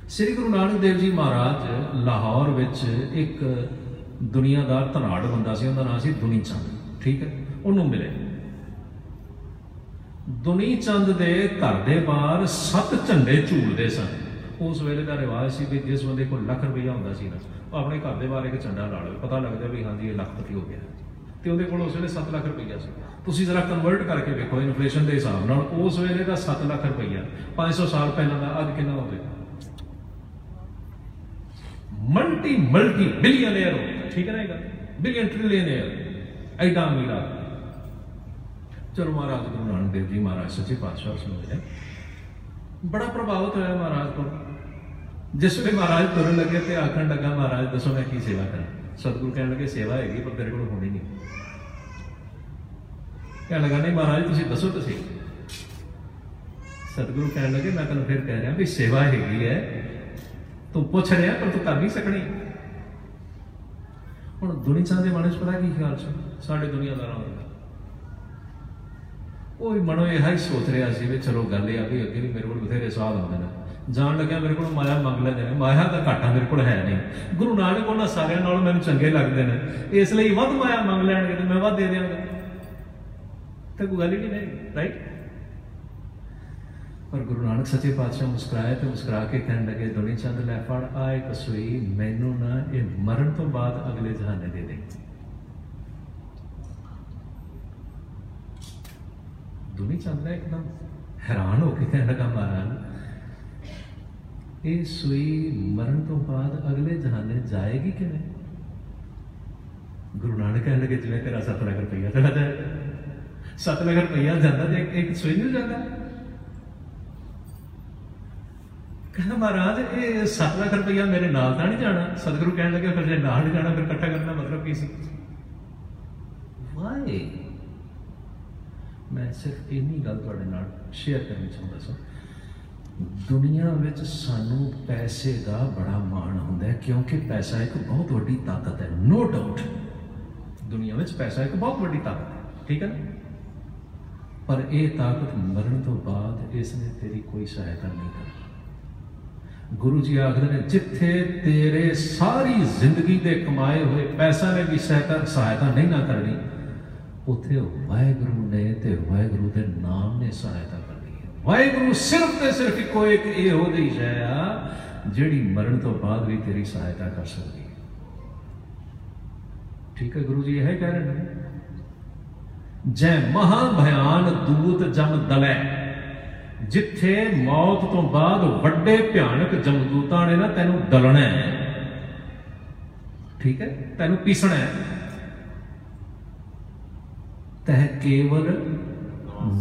ਸ੍ਰੀ ਗੁਰੂ ਨਾਨਕ ਦੇਵ ਜੀ ਮਹਾਰਾਜ ਲਾਹੌਰ ਵਿੱਚ ਇੱਕ ਦੁਨੀਆਦਾਰ ਧਨਾੜ ਬੰਦਾ ਸੀ, ਉਹਦਾ ਨਾਮ ਸੀ ਦੁਨੀ ਚੰਦ ਠੀਕ ਹੈ? ਉਹਨੂੰ ਮਿਲੇ। ਦੁਨੀ ਚੰਦ ਦੇ ਘਰ ਦੇ ਬਾਹਰ ਸੱਤ ਝੰਡੇ ਝੂਲਦੇ ਸਨ। ਉਸ ਵੇਲੇ ਦਾ ਰਿਵਾਜ ਸੀ ਵੀ ਜਿਸ ਬੰਦੇ ਕੋਲ ਲੱਖ ਰੁਪਈਆ ਹੁੰਦਾ ਸੀ ਨਾ, ਉਹ ਆਪਣੇ ਘਰ ਦੇ ਬਾਹਰ ਇੱਕ ਝੰਡਾ ਲਾ ਲਵੇ। ਪਤਾ ਲੱਗਦਾ ਵੀ ਹਾਂਜੀ, ਇਹ ਲੱਖਪਤੀ ਹੋ ਗਿਆ। ਤੇ ਉਹਦੇ ਕੋਲ ਉਸ ਵੇਲੇ 7 ਲੱਖ ਰੁਪਈਆ ਸੀ। ਤੁਸੀਂ ਜ਼ਰਾ ਕਨਵਰਟ ਕਰਕੇ ਵੇਖੋ ਇਨਫਲੇਸ਼ਨ ਦੇ ਹਿਸਾਬ ਨਾਲ। ਉਸ ਵੇਲੇ ਦਾ 7 ਲੱਖ ਰੁਪਈਆ 500 ਸਾਲ ਪਹਿਲਾਂ ਦਾ, ਅੱਜ ਕਿੰਨਾ ਹੋਵੇਗਾ ਮਲਟੀ ਮਲਟੀ ਬਿਲੀਅਨੇਅਰ ਠੀਕ ਹੈ ਨਾ ਇਹ ਗੱਲ? ਬਿਲੀਅਨ ਟ੍ਰਿਲੀਅਨੇਅਰ ਐਡਾ ਅਮੀਰ ਆਦਮੀ। ਚਲੋ ਮਹਾਰਾਜ ਗੁਰੂ ਨਾਨਕ ਦੇਵ ਜੀ, ਮਹਾਰਾਜ ਸੱਚੇ ਪਾਤਸ਼ਾਹ ਸੁਣਦੇ ਬੜਾ ਪ੍ਰਭਾਵਿਤ ਹੋਇਆ ਮਹਾਰਾਜ ਤੋਂ ਜਿਸ ਵੇਲੇ ਮਹਾਰਾਜ ਤੁਰਨ ਲੱਗੇ ਤੇ ਆਖਣ ਲੱਗਾ, ਮਹਾਰਾਜ, ਦੱਸੋ ਮੈਂ ਕੀ ਸੇਵਾ ਕਰਾਂ? ਸਤਿਗੁਰੂ ਕਹਿਣ ਲੱਗੇ, ਸੇਵਾ ਹੈਗੀ, ਪਰ ਤੇਰੇ ਕੋਲ ਹੋਣੀ ਨਹੀਂ। ਕਹਿਣ ਲੱਗਾ, ਨਹੀਂ ਮਹਾਰਾਜ, ਤੁਸੀਂ ਦੱਸੋ ਤੁਸੀਂ ਸਤਿਗੁਰੂ ਕਹਿਣ ਲੱਗੇ, ਮੈਂ ਤੈਨੂੰ ਫਿਰ ਕਹਿ ਰਿਹਾ ਵੀ ਸੇਵਾ ਹੈਗੀ ਹੈ। ਤੂੰ ਪੁੱਛ ਰਿਹਾ, ਪਰ ਤੂੰ ਕਰ ਨਹੀਂ ਸਕਣੀ। ਹੁਣ ਦੁਨੀਆ ਦੇ ਮਨ ਚ ਪਤਾ ਕੀ ਖਿਆਲ ਸੀ? ਸਾਡੇ ਦੁਨੀਆਦਾਰਾਂ ਦਾ ਉਹ ਵੀ ਮਨੋ ਇਹ ਹੀ ਸੋਚ ਰਿਹਾ ਸੀ ਵੀ ਚਲੋ ਗੱਲ ਇਹ ਆ ਵੀ ਅੱਗੇ ਵੀ ਮੇਰੇ ਕੋਲ ਬਥੇਰੇ ਸਾਧ ਹੁੰਦੇ ਨੇ। ਜਾਣ ਲੱਗਿਆ ਮੇਰੇ ਕੋਲ ਮਾਇਆ ਮੰਗ ਲੈਂਦੇ ਨੇ, ਮਾਇਆ ਦਾ ਘਾਟਾ ਮੇਰੇ ਕੋਲ ਹੈ ਨਹੀਂ। ਗੁਰੂ ਨਾਨਕ ਉਹਨਾਂ ਸਾਰਿਆਂ ਨਾਲੋਂ ਮੈਨੂੰ ਚੰਗੇ ਲੱਗਦੇ ਨੇ। ਇਸ ਲਈ ਵੱਧ ਮਾਇਆ ਮੰਗ ਲੈਣਗੇ ਤੇ ਮੈਂ ਵੱਧ ਦੇ ਦਿਆਂਗਾ। ਤੇ ਕੋਈ ਗੱਲ ਹੀ ਨਹੀਂ ਰਾਈਟ ਪਰ ਗੁਰੂ ਨਾਨਕ ਸੱਚੇ ਪਾਤਸ਼ਾਹ ਮੁਸਕਰਾਏ ਤੇ ਮੁਸਕਰਾ ਕੇ ਕਹਿਣ ਲੱਗੇ, ਦੁਨੀ ਚੰਦ ਲੈ ਫੜ ਆ ਇੱਕ ਸੂਈ ਮੈਨੂੰ ਨਾ ਇਹ ਮਰਨ ਤੋਂ ਬਾਅਦ ਅਗਲੇ ਜਹਾਨੇ ਦੇ ਦੇ। ਦੁਨੀ ਚੰਦ ਨੇ ਇੱਕਦਮ। ਹੈਰਾਨ ਹੋ ਕੇ ਕਹਿਣ ਲੱਗਾ, ਮਹਾਰਾਜ, ਇਹ ਸੂਈ ਮਰਨ ਤੋਂ ਬਾਅਦ ਅਗਲੇ ਜਹਾਨੇ ਜਾਏਗੀ ਕਿਵੇਂ? ਗੁਰੂ ਨਾਨਕ ਕਹਿਣ ਲੱਗੇ, ਜਿਵੇਂ ਤੇਰਾ 7 ਲੱਖ ਰੁਪਈਆ ਚਲਾ ਜਾਏ। 7 ਲੱਖ ਰੁਪਈਆ ਜਾਂਦਾ ਤੇ ਇੱਕ- ਇੱਕ ਸੂਈ ਨਹੀਂ ਜਾਂਦਾ। ਕਹਿੰਦਾ, ਮਹਾਰਾਜ, ਇਹ 7 ਲੱਖ ਰੁਪਈਆ ਮੇਰੇ ਨਾਲ ਤਾਂ ਨਹੀਂ ਜਾਣਾ। ਸਤਿਗੁਰੂ ਕਹਿਣ ਲੱਗੇ, ਫਿਰ ਜੇ ਨਾਲ ਨਹੀਂ ਜਾਣਾ, ਫਿਰ ਇਕੱਠਾ ਕਰਨ ਦਾ ਮਤਲਬ ਕੀ ਸੀ? ਵਾਈ ਮੈਂ ਸਿਰਫ ਇੰਨੀ ਗੱਲ ਤੁਹਾਡੇ ਨਾਲ ਸ਼ੇਅਰ ਕਰਨੀ ਚਾਹੁੰਦਾ ਸੀ। ਦੁਨੀਆ ਵਿੱਚ ਸਾਨੂੰ ਪੈਸੇ ਦਾ ਬੜਾ ਮਾਣ ਹੁੰਦਾ ਹੈ ਕਿਉਂਕਿ ਪੈਸਾ ਇੱਕ ਬਹੁਤ ਵੱਡੀ ਤਾਕਤ ਹੈ ਨੋ ਡਾਊਟ ਦੁਨੀਆ ਵਿੱਚ ਪੈਸਾ ਇੱਕ ਬਹੁਤ ਵੱਡੀ ਤਾਕਤ ਹੈ, ਠੀਕ ਹੈ ਨਾ? ਪਰ ਇਹ ਤਾਕਤ ਮਰਨ ਤੋਂ ਬਾਅਦ ਇਸ ਨੇ ਤੇਰੀ ਕੋਈ ਸਹਾਇਤਾ ਨਹੀਂ ਕਰਨੀ। ਗੁਰੂ ਜੀ ਆਖਦੇ ਨੇ, ਜਿੱਥੇ ਤੇਰੇ ਸਾਰੀ ਜ਼ਿੰਦਗੀ ਦੇ ਕਮਾਏ ਹੋਏ ਪੈਸਾ ਨੇ ਵੀ ਸਹਾਇਤਾ ਸਹਾਇਤਾ ਨਹੀਂ ਨਾ ਕਰਨੀ ਉੱਥੇ ਵਾਹਿਗੁਰੂ ਨੇ ਤੇ ਵਾਹਿਗੁਰੂ ਦੇ ਨਾਮ ਨੇ ਸਹਾਇਤਾ ਕਰਨੀ ਹੈ। ਵਾਹਿਗੁਰੂ ਸਿਰਫ ਤੇ ਸਿਰਫ ਇੱਕੋ ਇੱਕ ਇਹ ਹੋ ਗਈ ਹੈ ਆ ਜਿਹੜੀ ਮਰਨ ਤੋਂ ਬਾਅਦ ਵੀ ਤੇਰੀ ਸਹਾਇਤਾ ਕਰ ਸਕਦੀ ਹੈ। ਠੀਕ ਹੈ ਗੁਰੂ ਜੀ, ਇਹ ਕਹਿ ਰਹੇ ਨੇ। ਜੈ ਮਹਾ ਭਿਆਨ ਦੂਤ ਜਮ ਦਲੇ, ਜਿੱਥੇ ਮੌਤ ਤੋਂ ਬਾਅਦ ਵੱਡੇ ਭਿਆਨਕ ਜਮਦੂਤਾਂ ਨੇ ਨਾ ਤੈਨੂੰ ਦਲਣਾ। ਹੈ ਠੀਕ ਹੈ, ਤੈਨੂੰ ਪੀਸਣਾ। ਹੈ ਤਹ ਕੇਵਲ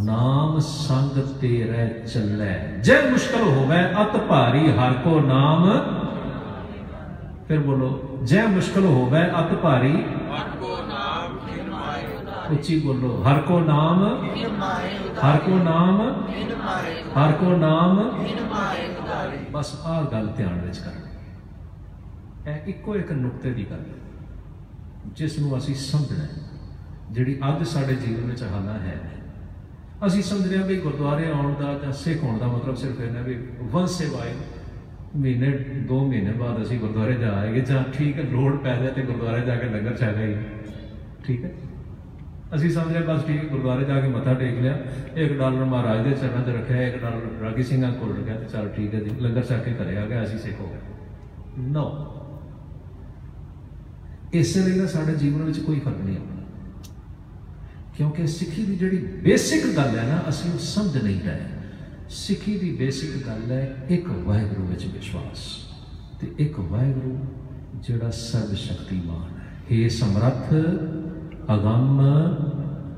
ਨਾਮ ਸੰਗ ਤੇਰੇ ਚੱਲੇ। ਜੇ ਮੁਸ਼ਕਲ ਹੋਵੇ ਅਤ ਭਾਰੀ ਹਰ ਕੋ ਨਾਮ। ਫਿਰ ਬੋਲੋ ਜੇ ਮੁਸ਼ਕਲ ਹੋਵੇ ਅਤ ਭਾਰੀ ਆਪਕੋ ਨਾਮ ਖਿਨ ਮਾਏ ਉੱਚੀ ਬੋਲੋ ਹਰ ਕੋ ਨਾਮ ਫਿਰ ਮਾਰੇ ਹਰ ਕੋ ਨਾਮ ਮਾਰੇ ਹਰ ਕੋ ਨਾਮ ਮਾਰੇ ਉਦਾਰੇ ਬਸ ਆਹ ਗੱਲ ਧਿਆਨ ਵਿੱਚ ਕਰਨੀ। ਇਹ ਇੱਕੋ ਇੱਕ ਨੁਕਤੇ ਦੀ ਗੱਲ ਜਿਸ ਨੂੰ ਅਸੀਂ ਸਮਝਣਾ ਹੈ। ਜਿਹੜੀ ਅੱਜ ਸਾਡੇ ਜੀਵਨ ਵਿੱਚ ਹਾਲਾ ਹੈ। ਅਸੀਂ ਸਮਝਦੇ ਹਾਂ ਵੀ ਗੁਰਦੁਆਰੇ ਆਉਣ ਦਾ ਜਾਂ ਸਿੱਖ ਹੋਣ ਦਾ ਮਤਲਬ ਸਿਰਫ ਇਹ ਨਾ ਵੀ ਵੰਸ ਏ ਵਾਈ ਮਹੀਨੇ ਦੋ ਮਹੀਨੇ ਬਾਅਦ ਅਸੀਂ ਗੁਰਦੁਆਰੇ ਜਾ ਆਏਗੇ ਜਾਂ ਠੀਕ ਹੈ ਲੋੜ ਪੈ ਜਾਏ ਤੇ ਗੁਰਦੁਆਰੇ ਜਾ ਕੇ ਲੰਗਰ ਛਕ ਆਈਏ। ਠੀਕ ਹੈ? ਅਸੀਂ ਸਮਝਿਆ ਬਸ ਠੀਕ ਹੈ, ਗੁਰਦੁਆਰੇ ਜਾ ਕੇ ਮੱਥਾ ਟੇਕ ਲਿਆ। ਇੱਕ ਡਾਲਰ ਮਹਾਰਾਜ ਦੇ ਚਰਨਾਂ 'ਚ ਰੱਖਿਆ ਇੱਕ ਡਾਲਰ ਰਾਗੀ ਸਿੰਘਾਂ ਕੋਲ ਰੱਖਿਆ ਤੇ ਚਲ ਠੀਕ ਹੈ ਜੀ ਲੰਗਰ ਛਕ ਕੇ ਘਰੇ ਆ ਗਿਆ ਅਸੀਂ ਸਿੱਖ ਹੋ ਗਏ। ਨੋ ਇਸੇ ਲਈ ਨਾ ਸਾਡੇ ਜੀਵਨ ਵਿੱਚ ਕੋਈ ਫ਼ਰਕ ਨਹੀਂ ਆਉਂਦਾ। ਕਿਉਂਕਿ ਸਿੱਖੀ ਦੀ ਜਿਹੜੀ ਬੇਸਿਕ ਗੱਲ ਹੈ ਨਾ, ਅਸੀਂ ਉਹ ਸਮਝ ਨਹੀਂ ਰਹੇ। ਸਿੱਖੀ ਦੀ ਬੇਸਿਕ ਗੱਲ ਹੈ ਇੱਕ ਵਾਹਿਗੁਰੂ ਵਿੱਚ ਵਿਸ਼ਵਾਸ ਤੇ ਇੱਕ ਵਾਹਿਗੁਰੂ ਜਿਹੜਾ ਸਰਬ ਸ਼ਕਤੀਮਾਨ ਹੈ ਇਹ ਸਮਰੱਥ, ਅਗੰਮ,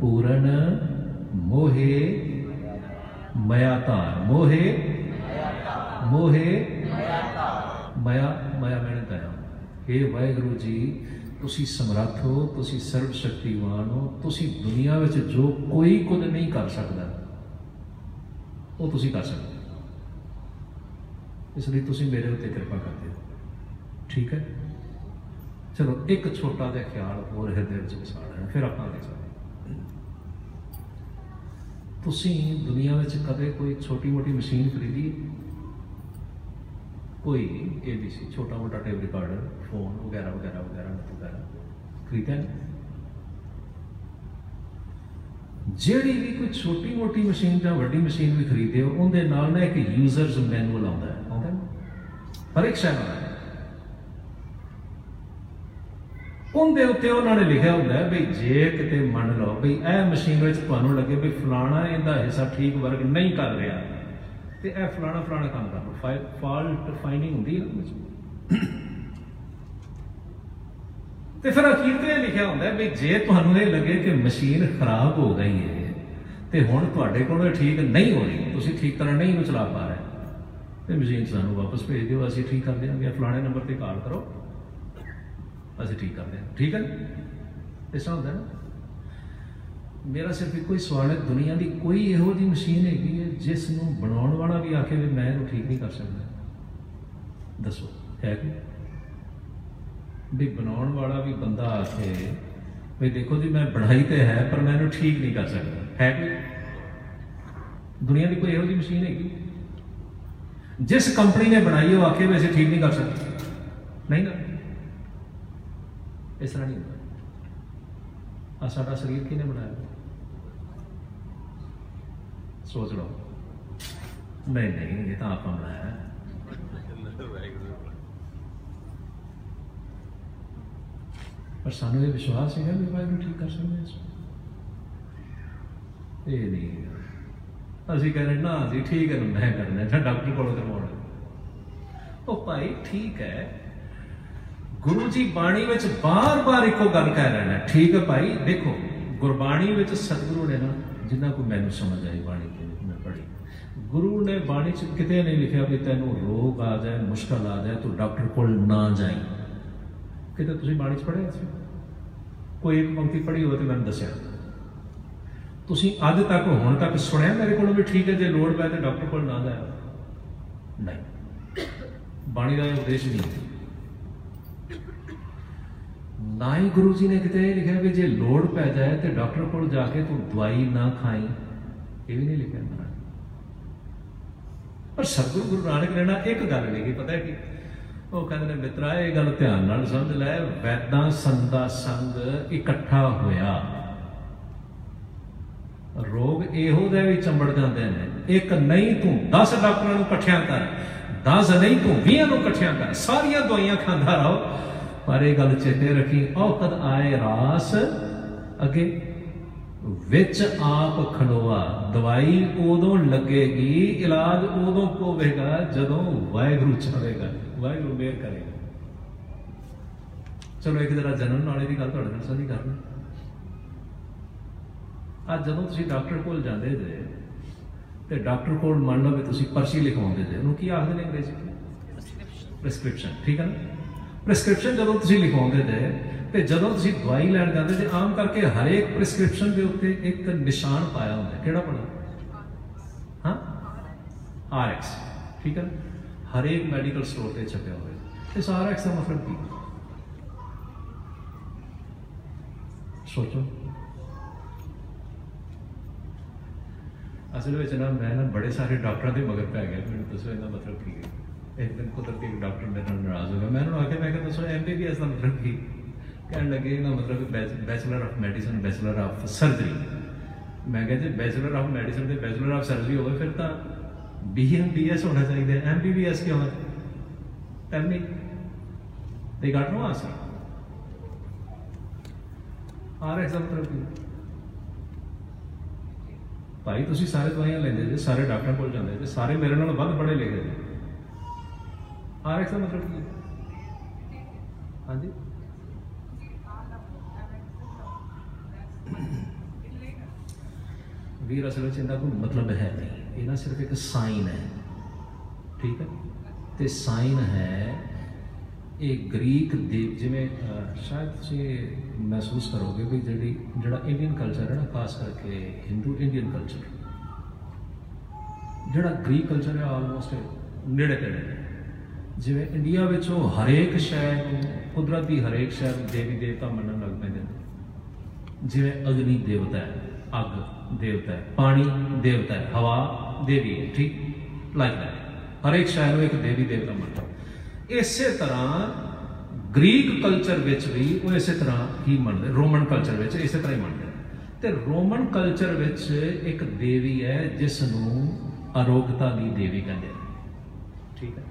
ਪੂਰਨ, ਮੋਹਿ ਮਇਆ ਧਾਰ ਮੋਹਿ ਮੋਹਿ ਮਇਆ ਮਇਆ ਮੈਨੇ ਤਾਇਆ ਇਹ ਵਾਹਿਗੁਰੂ ਜੀ ਤੁਸੀਂ ਸਮਰੱਥ ਹੋ, ਤੁਸੀਂ ਸਰਬ ਸ਼ਕਤੀਮਾਨ ਹੋ, ਤੁਸੀਂ ਦੁਨੀਆ ਵਿੱਚ ਜੋ ਕੋਈ ਕੁਝ ਨਹੀਂ ਕਰ ਸਕਦਾ, ਉਹ ਤੁਸੀਂ ਕਰ ਸਕਦੇ ਹੋ। ਇਸ ਲਈ ਤੁਸੀਂ ਮੇਰੇ ਉੱਤੇ ਕਿਰਪਾ ਕਰਦੇ ਹੋ ਠੀਕ ਹੈ ਚਲੋ, ਇੱਕ ਛੋਟਾ ਜਿਹਾ ਖਿਆਲ ਹੋਰ ਹਿਰਦੇ ਵਿੱਚ ਵਸਾ ਲੈਣਾ, ਫਿਰ ਆਪਾਂ ਅੱਗੇ ਚੱਲਦੇ ਹਾਂ। ਤੁਸੀਂ ਦੁਨੀਆ ਵਿੱਚ ਕਦੇ ਕੋਈ ਛੋਟੀ ਮੋਟੀ ਮਸ਼ੀਨ ਖਰੀਦੀ ਹੈ? ਕੋਈ ABC, ਛੋਟਾ ਮੋਟਾ ਟੇਪ ਰਿਕਾਰਡਰ ਫੋਨ ਵਗੈਰਾ ਵਗੈਰਾ ਵਗੈਰਾ ਵਗੈਰਾ ਖਰੀਦਿਆ ਨਹੀਂ? ਜਿਹੜੀ ਵੀ ਕੋਈ ਛੋਟੀ ਮੋਟੀ ਮਸ਼ੀਨ ਜਾਂ ਵੱਡੀ ਮਸ਼ੀਨ ਵੀ ਖਰੀਦੇ ਹੋ, ਉਹਦੇ ਨਾਲ ਨਾ ਇੱਕ ਯੂਜ਼ਰਸ ਮੈਨੂਅਲ ਆਉਂਦਾ ਹੈ ਆਉਂਦਾ ਹੈ ਨਾ? ਹਰ ਇੱਕ ਸ਼ੈ ਨਾਲ ਆਉਂਦਾ ਹੈ। ਉਹਦੇ ਉੱਤੇ ਉਹਨਾਂ ਨੇ ਲਿਖਿਆ ਹੁੰਦਾ ਹੈ ਵੀ ਜੇ ਕਿਤੇ ਮੰਨ ਲਓ ਵੀ ਇਹ ਮਸ਼ੀਨ ਵਿੱਚ ਤੁਹਾਨੂੰ ਲੱਗੇ ਵੀ ਫਲਾਣਾ ਇਹਦਾ ਹਿੱਸਾ ਠੀਕ ਵਰਕ ਨਹੀਂ ਕਰ ਰਿਹਾ ਤੇ ਇਹ ਫਲਾਣਾ ਫਲਾਣਾ ਕੰਮ ਕਰ ਲਓ ਫਾਲਟ ਫਾਈਂਡਿੰਗ ਹੁੰਦੀ ਹੈ ਨਾ ਵਿੱਚ ਤੇ ਫਿਰ ਅਖੀਰ ਤੇ ਇਹ ਲਿਖਿਆ ਹੁੰਦਾ ਹੈ ਵੀ ਜੇ ਤੁਹਾਨੂੰ ਇਹ ਲੱਗੇ ਕਿ ਮਸ਼ੀਨ ਖਰਾਬ ਹੋ ਗਈ ਹੈ, ਤੇ ਹੁਣ ਤੁਹਾਡੇ ਕੋਲ ਇਹ ਠੀਕ ਨਹੀਂ ਹੋ ਰਹੀ, ਤੁਸੀਂ ਠੀਕ ਤਰ੍ਹਾਂ ਨਹੀਂ ਇਹਨੂੰ ਚਲਾ ਪਾ ਰਹੇ, ਤੇ ਮਸ਼ੀਨ ਸਾਨੂੰ ਵਾਪਸ ਭੇਜ ਦਿਓ, ਅਸੀਂ ਠੀਕ ਕਰ ਦਿਆਂਗੇ ਫਲਾਣੇ ਨੰਬਰ ਤੇ ਕਾਲ ਕਰੋ। ਅਸੀਂ ਠੀਕ ਕਰਦੇ ਹਾਂ ਠੀਕ ਹੈ ਇਸ ਤਰ੍ਹਾਂ ਹੁੰਦਾ ਹੈ ਨਾ। ਮੇਰਾ ਸਿਰਫ ਇੱਕੋ ਹੀ ਸਵਾਲ ਹੈ, ਦੁਨੀਆ ਦੀ ਕੋਈ ਇਹੋ ਜਿਹੀ ਮਸ਼ੀਨ ਹੈਗੀ ਹੈ ਜਿਸ ਨੂੰ ਬਣਾਉਣ ਵਾਲਾ ਵੀ ਆਖੇ ਵੀ ਮੈਂ ਇਹਨੂੰ ਠੀਕ ਨਹੀਂ ਕਰ ਸਕਦਾ। ਦੱਸੋ, ਹੈ ਕਿ ਵੀ ਬਣਾਉਣ ਵਾਲਾ ਵੀ ਬੰਦਾ ਆਖੇ ਵੀ ਦੇਖੋ ਜੀ, ਮੈਂ ਬਣਾਈ ਤੇ ਹੈ, ਪਰ ਮੈਂ ਇਹਨੂੰ ਠੀਕ ਨਹੀਂ ਕਰ ਸਕਦਾ। ਹੈ ਕਿ ਦੁਨੀਆ ਦੀ ਕੋਈ ਇਹੋ ਜਿਹੀ ਮਸ਼ੀਨ ਹੈਗੀ? ਜਿਸ ਕੰਪਨੀ ਨੇ ਬਣਾਈ, ਉਹ ਆਖੇ ਵੀ ਅਸੀਂ ਠੀਕ ਨਹੀਂ ਕਰ ਸਕਦੇ। ਨਹੀਂ ਨਾ? ਇਸ ਤਰ੍ਹਾਂ ਨਹੀਂ ਹੁੰਦਾ। ਆ ਸਾਡਾ ਸਰੀਰ ਕਿਹਨੇ ਬਣਾਇਆ? ਸੋਚ ਲਓ। ਨਹੀਂ ਨਹੀਂ, ਇਹ ਤਾਂ ਆਪਾਂ ਬਣਾਇਆ ਹੈ। ਪਰ ਸਾਨੂੰ ਇਹ ਵਿਸ਼ਵਾਸ ਹੈ ਵੀ ਵਾਹਿਗੁਰੂ ਠੀਕ ਕਰ ਸਕਦੇ ਹਾਂ ਇਸ ਨੂੰ। ਇਹ ਨਹੀਂ ਅਸੀਂ ਕਹਿੰਦੇ, ਨਾ ਜੀ ਠੀਕ ਹੈ, ਮੈਂ ਕਰਨਾ ਹੈ ਡਾਕਟਰ ਕੋਲੋਂ ਕਰਵਾਉਣਾ ਉਹ ਭਾਈ ਠੀਕ ਹੈ। ਗੁਰੂ ਜੀ ਬਾਣੀ ਵਿੱਚ ਬਾਰ-ਬਾਰ ਇੱਕੋ ਗੱਲ ਕਹਿ ਰਹੇ ਨੇ। ਠੀਕ ਹੈ ਭਾਈ, ਦੇਖੋ, ਗੁਰਬਾਣੀ ਵਿੱਚ ਸਤਿਗੁਰੂ ਨੇ ਨਾ ਜਿੰਨਾ ਕੋ ਮੈਨੂੰ ਸਮਝ ਆਈ ਬਾਣੀ ਦੇ ਵਿੱਚ ਮੈਂ ਪੜ੍ਹੀ। ਗੁਰੂ ਨੇ ਬਾਣੀ ਚ ਕਿਤੇ ਨਹੀਂ ਲਿਖਿਆ ਵੀ ਤੈਨੂੰ ਰੋਗ ਆ ਜਾਏ, ਮੁਸ਼ਕਲ ਆ ਜਾਏ, ਤੂੰ ਡਾਕਟਰ ਕੋਲ ਨਾ ਜਾਈ। ਕਿਤੇ ਤੁਸੀਂ ਬਾਣੀ ਚ ਪੜ੍ਹਿਆ ਸੀ? ਕੋਈ ਇੱਕ ਪੰਕਤੀ ਪੜ੍ਹੀ ਹੋਵੇ ਤੇ ਮੈਨੂੰ ਦੱਸਿਆ। ਤੁਸੀਂ ਅੱਜ ਤੱਕ ਹੁਣ ਤੱਕ ਸੁਣਿਆ ਮੇਰੇ ਕੋਲੋਂ ਵੀ ਠੀਕ ਹੈ, ਜੇ ਲੋੜ ਪੈ ਤੇ ਡਾਕਟਰ ਕੋਲ ਨਾ ਜਾਇਆ? ਨਹੀਂ। ਬਾਣੀ ਦਾ ਇਹ ਉਦੇਸ਼ ਨਹੀਂ ਹੈ। ਨਾ ਹੀ ਗੁਰੂ ਜੀ ਨੇ ਕਿਤੇ ਇਹ ਲਿਖਿਆ ਵੀ ਜੇ ਲੋੜ ਪੈ ਜਾਏ ਤੇ ਡਾਕਟਰ ਕੋਲ ਜਾ ਕੇ ਤੂੰ ਦਵਾਈ ਨਾ ਖਾਈ। ਇਹ ਵੀ ਨਹੀਂ ਲਿਖਿਆ ਮਹਾਰਾਜ ਪਰ ਸਤਿਗੁਰੂ ਗੁਰੂ ਨਾਨਕ ਨੇ ਨਾ ਇੱਕ ਗੱਲ ਲਿਖੀ, ਪਤਾ ਹੈ ਕਿ? ਉਹ ਕਹਿੰਦੇ ਨੇ, ਮਿੱਤਰਾ, ਇਹ ਗੱਲ ਧਿਆਨ ਨਾਲ ਸਮਝ ਲੈ, ਵੈਦਾਂ ਸੰਦਾ ਸੰਗ ਇਕੱਠਾ ਹੋਇਆ। ਰੋਗ ਇਹੋ ਜਿਹੇ ਵੀ ਚੰਬੜ ਜਾਂਦੇ ਨੇ। ਇੱਕ ਨਹੀਂ ਤੂੰ 10 ਡਾਕਟਰਾਂ ਨੂੰ ਇਕੱਠਿਆਂ ਕਰ 10 ਨਹੀਂ ਤੂੰ 20 ਨੂੰ ਇਕੱਠਿਆਂ ਕਰ, ਸਾਰੀਆਂ ਦਵਾਈਆਂ ਖਾਂਦਾ ਰਹੋ। ਪਰ ਇਹ ਗੱਲ ਚੇਤੇ ਰੱਖੀ ਔਕਤ ਆਏ ਰਾਸ ਅੱਗੇ ਵਿੱਚ ਆਪ ਖਲੋਆ ਦਵਾਈ ਉਦੋਂ ਲੱਗੇਗੀ ਇਲਾਜ ਉਦੋਂ ਪਵੇਗਾ ਜਦੋਂ ਵਾਹਿਗੁਰੂ ਚਾਹੇਗਾ ਵਾਹਿਗੁਰੂ ਮਿਹਰ ਕਰੇਗਾ। ਚਲੋ ਇੱਕ ਜਰਾ ਜਨਮ ਨਾਲੇ ਦੀ ਗੱਲ ਤੁਹਾਡੇ ਨਾਲ ਸਾਂਝੀ ਕਰਨੀ। ਅੱਜ ਜਦੋਂ ਤੁਸੀਂ ਡਾਕਟਰ ਕੋਲ ਜਾਂਦੇ ਜੇ ਤੇ ਡਾਕਟਰ ਕੋਲ ਮੰਨ ਲਓ ਵੀ ਤੁਸੀਂ ਪਰਚੀ ਲਿਖਵਾਉਂਦੇ ਜੇ ਉਹਨੂੰ ਕੀ ਆਖਦੇ ਨੇ ਅੰਗਰੇਜ਼ੀ? ਵਿੱਚ ਪ੍ਰੈਸਕ੍ਰਿਪਸ਼ਨ ਠੀਕ ਹੈ ਨਾ? ਪ੍ਰੈਸਕ੍ਰਿਪਸ਼ਨ ਜਦੋਂ ਤੁਸੀਂ ਲਿਖਵਾਉਂਦੇ ਜੇ ਤੇ ਜਦੋਂ ਤੁਸੀਂ ਦਵਾਈ ਲੈਣ ਜਾਂਦੇ ਜੇ, ਆਮ ਕਰਕੇ ਹਰੇਕ ਪ੍ਰੈਸਕ੍ਰਿਪਸ਼ਨ ਦੇ ਉੱਤੇ ਇੱਕ ਨਿਸ਼ਾਨ ਪਾਇਆ ਹੁੰਦਾ। ਹੈ। ਕਿਹੜਾ ਪੜਾ ਹਾਂ? ਆਰਐਕਸ ਠੀਕ ਹੈ ਨਾ? ਹਰੇਕ ਮੈਡੀਕਲ ਸਟੋਰ ਤੇ ਛਪਿਆ ਹੋਇਆ। ਇਸ ਆਰਐਕਸ ਦਾ ਮਤਲਬ ਕੀ? ਹੈ? ਸੋਚੋ। ਅਸਲ ਵਿੱਚ ਨਾ, ਮੈਂ ਨਾ ਬੜੇ ਸਾਰੇ ਡਾਕਟਰਾਂ ਦੇ ਮਗਰ ਪੈ ਗਿਆ। ਮੈਨੂੰ ਦੱਸੋ ਇਹਦਾ ਮਤਲਬ ਕੀ ਹੈ? ਇੱਕ ਦਿਨ ਕੁਦਰਤੀ ਇੱਕ ਡਾਕਟਰ ਮੇਰੇ ਨਾਲ ਨਾਰਾਜ਼ ਹੋ ਗਿਆ। ਮੈਂ ਉਹਨੂੰ ਆਖਿਆ, ਮੈਂ ਕਿਹਾ, ਦੱਸੋ ਐਮਬੀਬੀਐਸ ਦਾ ਮਤਲਬ ਕੀ? ਕਹਿਣ ਲੱਗੇ, ਇਹਦਾ ਮਤਲਬ bachelor of medicine bachelor of surgery ਮੈਂ ਕਿਹਾ, ਜੇ ਬੈਚਲਰ ਆਫ ਮੈਡੀਸਨ ਤੇ ਬੈਚਲਰ ਆਫ ਸਰਜਰੀ ਹੋਵੇ, ਫਿਰ ਤਾਂ ਬੀਐਮਬੀਐਸ ਹੋਣਾ ਚਾਹੀਦਾ ਹੈ। ਐਮਬੀਬੀਐਸ ਕਿਉਂ ਹੈ? Tell me they got no answer RX ਦਾ ਮਤਲਬ ਕੀ? ਹੈ? ਭਾਈ, ਤੁਸੀਂ ਸਾਰੇ ਦਵਾਈਆਂ ਲੈਂਦੇ ਜੇ, ਸਾਰੇ ਡਾਕਟਰਾਂ ਕੋਲ ਜਾਂਦੇ ਜੇ, ਸਾਰੇ ਮੇਰੇ ਨਾਲੋਂ ਵੱਧ ਪੜ੍ਹੇ ਲਿਖੇ ਜੇ। ਆਰਐਕਸ ਦਾ ਮਤਲਬ ਕੀ ਹੈ? ਹਾਂਜੀ। ਵੀਰ ਅਸਲ ਵਿੱਚ ਇਹਦਾ ਕੋਈ ਮਤਲਬ ਹੈ ਨਹੀਂ। ਇਹ ਨਾ ਸਿਰਫ ਇੱਕ ਸਾਈਨ ਹੈ। ਠੀਕ ਹੈ? ਤੇ ਸਾਈਨ ਹੈ ਇਹ ਗ੍ਰੀਕ ਦੇ ਜਿਵੇਂ ਅਹ, ਸ਼ਾਇਦ ਤੁਸੀਂ ਮਹਿਸੂਸ ਕਰੋਗੇ ਵੀ ਜਿਹੜੀ ਜਿਹੜਾ ਇੰਡੀਅਨ ਕਲਚਰ ਹੈ ਨਾ ਖਾਸ ਕਰਕੇ ਹਿੰਦੂ ਇੰਡੀਅਨ ਕਲਚਰ ਜਿਹੜਾ ਗ੍ਰੀਕ ਕਲਚਰ ਹੈ ਆਲਮੋਸਟ ਨੇੜੇ ਤੇੜੇ। ਨੇ। ਜਿਵੇਂ ਇੰਡੀਆ ਵਿੱਚ ਉਹ ਹਰੇਕ ਸ਼ੈ ਨੂੰ, ਕੁਦਰਤ ਦੀ ਹਰੇਕ ਸ਼ੈ ਨੂੰ ਦੇਵੀ ਦੇਵਤਾ ਮੰਨਣ ਲੱਗ ਪੈਂਦੇ ਨੇ। ਜਿਵੇਂ ਅਗਨੀ ਦੇਵਤਾ ਹੈ, ਅੱਗ ਦੇਵਤਾ ਹੈ, ਪਾਣੀ ਦੇਵਤਾ ਹੈ, ਹਵਾ ਦੇਵੀ ਹੈ, ਠੀਕ? ਲਾਈਕ ਦੈਟ ਹਰੇਕ ਸ਼ੈ ਨੂੰ ਇੱਕ ਦੇਵੀ ਦੇਵਤਾ ਮੰਨਦਾ ਇਸੇ ਤਰ੍ਹਾਂ ਗ੍ਰੀਕ ਕਲਚਰ ਵਿੱਚ ਵੀ ਉਹ ਇਸੇ ਤਰ੍ਹਾਂ ਹੀ ਮੰਨਦੇ ਰੋਮਨ ਕਲਚਰ ਵਿੱਚ ਇਸੇ ਤਰ੍ਹਾਂ ਹੀ ਮੰਨਦੇ ਤੇ ਰੋਮਨ ਕਲਚਰ ਵਿੱਚ ਇੱਕ ਦੇਵੀ ਹੈ ਜਿਸ ਨੂੰ ਅਰੋਗਤਾ ਦੀ ਦੇਵੀ ਕਹਿੰਦੇ ਨੇ। ਠੀਕ ਹੈ?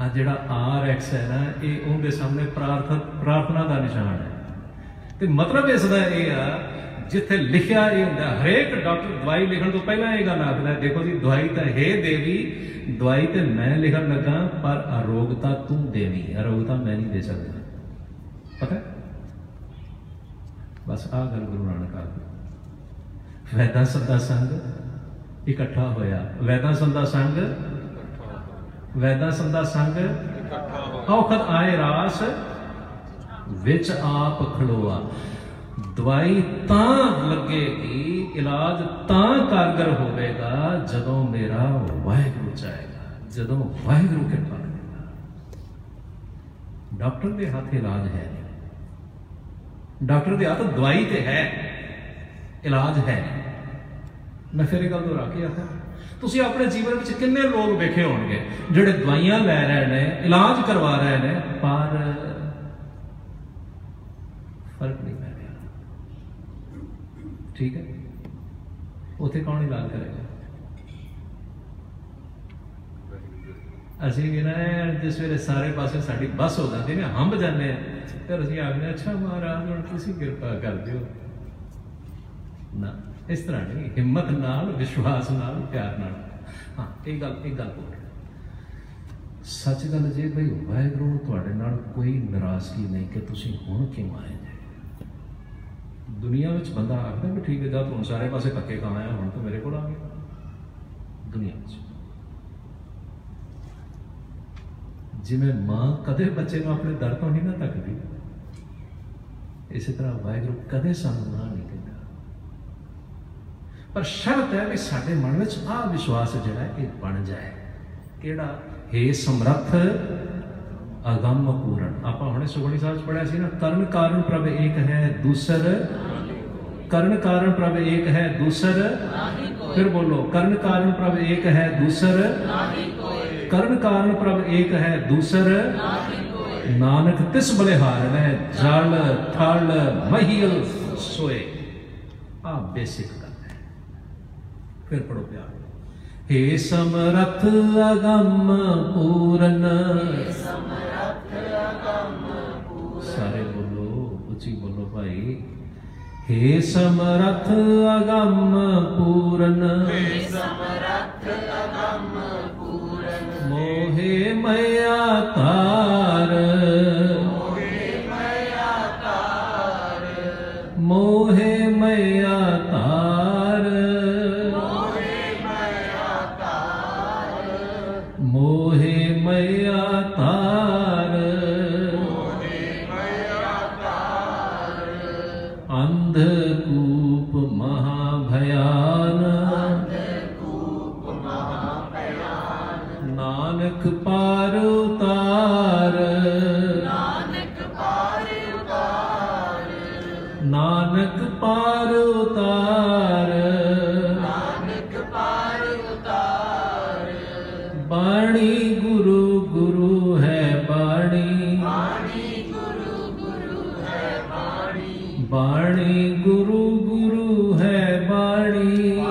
ਆ ਜਿਹੜਾ ਆਰ ਐਕਸ ਹੈ ਨਾ ਇਹ ਉਹਦੇ ਸਾਹਮਣੇ ਪ੍ਰਾਰਥਨਾ ਪ੍ਰਾਰਥਨਾ ਦਾ ਨਿਸ਼ਾਨ ਹੈ। ਤੇ ਮਤਲਬ ਇਸ ਦਾ ਇਹ ਆ ਜਿੱਥੇ ਲਿਖਿਆ ਇਹ ਹੁੰਦਾ ਹਰੇਕ ਡਾਕਟਰ ਦਵਾਈ ਲਿਖਣ ਤੋਂ ਪਹਿਲਾਂ ਇਹ ਗੱਲ ਆਖਦਾ ਹੈ, ਦੇਖੋ ਜੀ ਦਵਾਈ ਤਾਂ ਹੈ ਦੇਵੀ ਦਵਾਈ ਤੇ ਮੈਂ ਲਿਖਣ ਲੱਗਾ ਪਰ ਅਰੋਗਤਾ ਤੂੰ ਦੇਣੀ ਅਰੋਗਤਾ ਮੈਂ ਨਹੀਂ ਦੇ ਸਕਦਾ। ਪਤਾ ਹੈ? ਬਸ ਆਹ ਗੱਲ ਗੁਰੂ ਨਾਨਕ ਆਖਦਾ ਵੈਦਾਂ ਸੰਦਾ ਸੰਗ ਇਕੱਠਾ ਹੋਇਆ ਵੈਦਾਂ ਸੰਦਾ ਸੰਗ ਵੈਦਾਂ ਸੰਦਾ ਸੰਗ ਇਕੱਠਾ ਹੋ ਔਖਦ ਆਏ ਰਾਸ ਵਿੱਚ ਆਪ ਖੜੋਆ ਦਵਾਈ ਤਾਂ ਲੱਗੇਗੀ, ਇਲਾਜ ਤਾਂ ਕਾਰਗਰ ਹੋਵੇਗਾ, ਜਦੋਂ ਮੇਰਾ ਵਾਹਿਗੁਰੂ ਚਾਹੇਗਾ ਜਦੋਂ ਵਾਹਿਗੁਰੂ ਕਿਰਪਾ ਕਰੇਗਾ। ਡਾਕਟਰ ਦੇ ਹੱਥ ਇਲਾਜ ਹੈ ਨਹੀਂ। ਡਾਕਟਰ ਦੇ ਹੱਥ ਦਵਾਈ ਤੇ ਹੈ, ਇਲਾਜ ਹੈ ਨਹੀਂ। ਮੈਂ ਫਿਰ ਇਹ ਗੱਲ ਦੁਹਰਾ ਕੇ ਆਖਾਂ ਤੁਸੀਂ ਆਪਣੇ ਜੀਵਨ ਵਿੱਚ ਕਿੰਨੇ ਲੋਕ ਵੇਖੇ ਹੋਣਗੇ ਜਿਹੜੇ ਦਵਾਈਆਂ ਲੈ ਰਹੇ ਨੇ ਇਲਾਜ ਕਰਵਾ ਰਹੇ ਨੇ ਪਰ ਫ਼ਰਕ ਨਹੀਂ ਪੈ ਰਿਹਾ। ਠੀਕ ਹੈ? ਉੱਥੇ ਕੌਣ ਇਲਾਜ ਕਰੇਗਾ? ਅਸੀਂ ਵੀ ਨਾ ਜਿਸ ਵੇਲੇ ਸਾਰੇ ਪਾਸੇ ਸਾਡੀ ਬੱਸ ਹੋ ਜਾਂਦੀ ਨੇ ਹੰਬ ਜਾਂਦੇ ਆ ਫਿਰ ਅਸੀਂ ਆਖਦੇ ਹਾਂ, ਅੱਛਾ ਮਹਾਰਾਜ ਹੁਣ ਤੁਸੀਂ ਕਿਰਪਾ ਕਰ ਦਿਓ। ਨਾ। ਇਸ ਤਰ੍ਹਾਂ ਨਹੀਂ, ਹਿੰਮਤ ਨਾਲ, ਵਿਸ਼ਵਾਸ ਨਾਲ, ਪਿਆਰ ਨਾਲ। ਹਾਂ, ਇਹ ਗੱਲ ਇਹ ਗੱਲ ਬੋਲ ਸੱਚ ਗੱਲ ਜੇ ਭਈ ਵਾਹਿਗੁਰੂ ਨੂੰ ਤੁਹਾਡੇ ਨਾਲ ਕੋਈ ਨਾਰਾਜ਼ਗੀ ਨਹੀਂ ਕਿ ਤੁਸੀਂ ਹੁਣ ਕਿਉਂ ਆਏ ਜੇ? ਦੁਨੀਆ ਵਿੱਚ ਬੰਦਾ ਆਖਦਾ ਵੀ ਠੀਕ ਹੈ ਜਦ ਹੁਣ ਸਾਰੇ ਪਾਸੇ ਧੱਕੇ ਖਾਣਾ ਹੈ ਹੁਣ ਤਾਂ ਮੇਰੇ ਕੋਲ ਆ ਗਿਆ। ਦੁਨੀਆ ਵਿੱਚ। ਜਿਵੇਂ ਮਾਂ ਕਦੇ ਬੱਚੇ ਨੂੰ ਆਪਣੇ ਦਰ ਤੋਂ ਨਹੀਂ ਨਾ ਤੱਕਦੀ ਇਸੇ ਤਰ੍ਹਾਂ ਵਾਹਿਗੁਰੂ ਕਦੇ ਸਾਨੂੰ ਨਾ ਨਹੀਂ ਕਹਿੰਦਾ। ਪਰ ਸ਼ਰਤ ਹੈ ਕਿ ਸਾਡੇ ਮਨ ਵਿੱਚ ਆਹ ਵਿਸ਼ਵਾਸ ਜਿਹੜਾ ਹੈ ਇਹ ਬਣ ਜਾਏ। ਕਿਹੜਾ? ਹੈ ਸਮਰੱਥ, ਅਗੰਮ ਪੂਰਨ। ਆਪਾਂ ਹੁਣੇ ਸੁਖਮਨੀ ਸਾਹਿਬ ਚ ਪੜਿਆ ਸੀ ਨਾ, ਕਰਨ ਕਾਰਨ ਪ੍ਰਭ ਇੱਕ ਹੈ, ਦੂਸਰ। ਕਰਨ ਕਾਰਨ ਪ੍ਰਭ ਇੱਕ ਹੈ, ਦੂਸਰ। ਫਿਰ ਬੋਲੋ, ਕਰਨ ਕਾਰਨ ਪ੍ਰਭ ਇੱਕ ਹੈ, ਦੂਸਰ। ਕਰਨ ਕਾਰਨ ਪ੍ਰਭ ਇੱਕ ਹੈ, ਦੂਸਰ। ਨਾਨਕ ਤਿਸ ਬਲਿਹਾਰਨ ਹੈ, ਜਲ, ਥਲ, ਮਹੀਲ, ਸੋਏ। ਆ ਬੇਸਿਕ ਗੱਲ ਹੈ ਫਿਰ ਪੜੋ ਪਿਆਰ ਹੇ ਸਮਰਥ ਅਗੰਮ ਪੂਰਨ। ਸਾਰੇ ਬੋਲੋ ਉੱਚੀ ਬੋਲੋ ਭਾਈ। ਹੇ ਸਮਰਥ ਅਗੰਮ ਪੂਰਨ। ਮੋਹਿ ਮਇਆ ਤਾਰ। ਨਾਨਕ ਪਾਰ ਉਤਾਰ। ਬਾਣੀ ਗੁਰੂ ਗੁਰੂ ਹੈ ਬਾਣੀ। ਬਾਣੀ ਗੁਰੂ ਗੁਰੂ ਹੈ ਬਾਣੀ।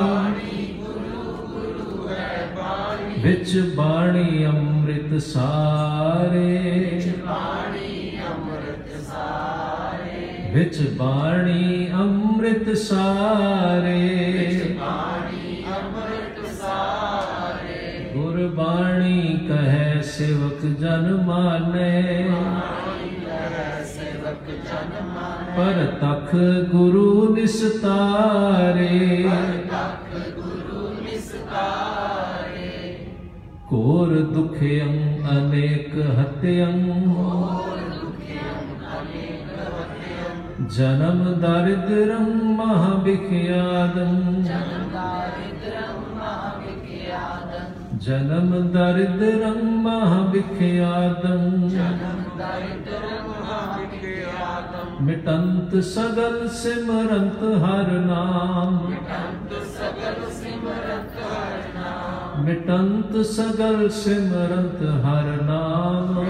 ਵਿੱਚ ਬਾਣੀ ਅੰਮ੍ਰਿਤ ਸਾਰੇ। ਵਿੱਚ ਬਾਣੀ ਅੰਮ੍ਰਿਤ ਸਾਰੇ। ਗੁਰਬਾਣੀ ਕਹੈ ਸੇਵਕ ਜਨ ਮਾਨੈ। ਪਰ ਤਖ ਗੁਰੂ ਨਿਸਤਾਰੇ। ਕੋਰ ਦੁਖਿਅੰ ਅਨੇਕ ਹਤਿਅੰ। ਜਨਮ ਦਰਿਦਰੰ ਮਹਾ ਵਿਖਿਆਦੰ। ਜਨਮ ਦਰਿਦਰੰ ਮਹਾ ਵਿਖਿਆਦੰ। ਮਿਟੰਤ ਸਗਲ ਸਿਮਰੰਤ ਹਰ ਨਾਮ। ਮਿਟੰਤ ਸਗਲ ਸਿਮਰੰਤ ਹਰ ਨਾਮ।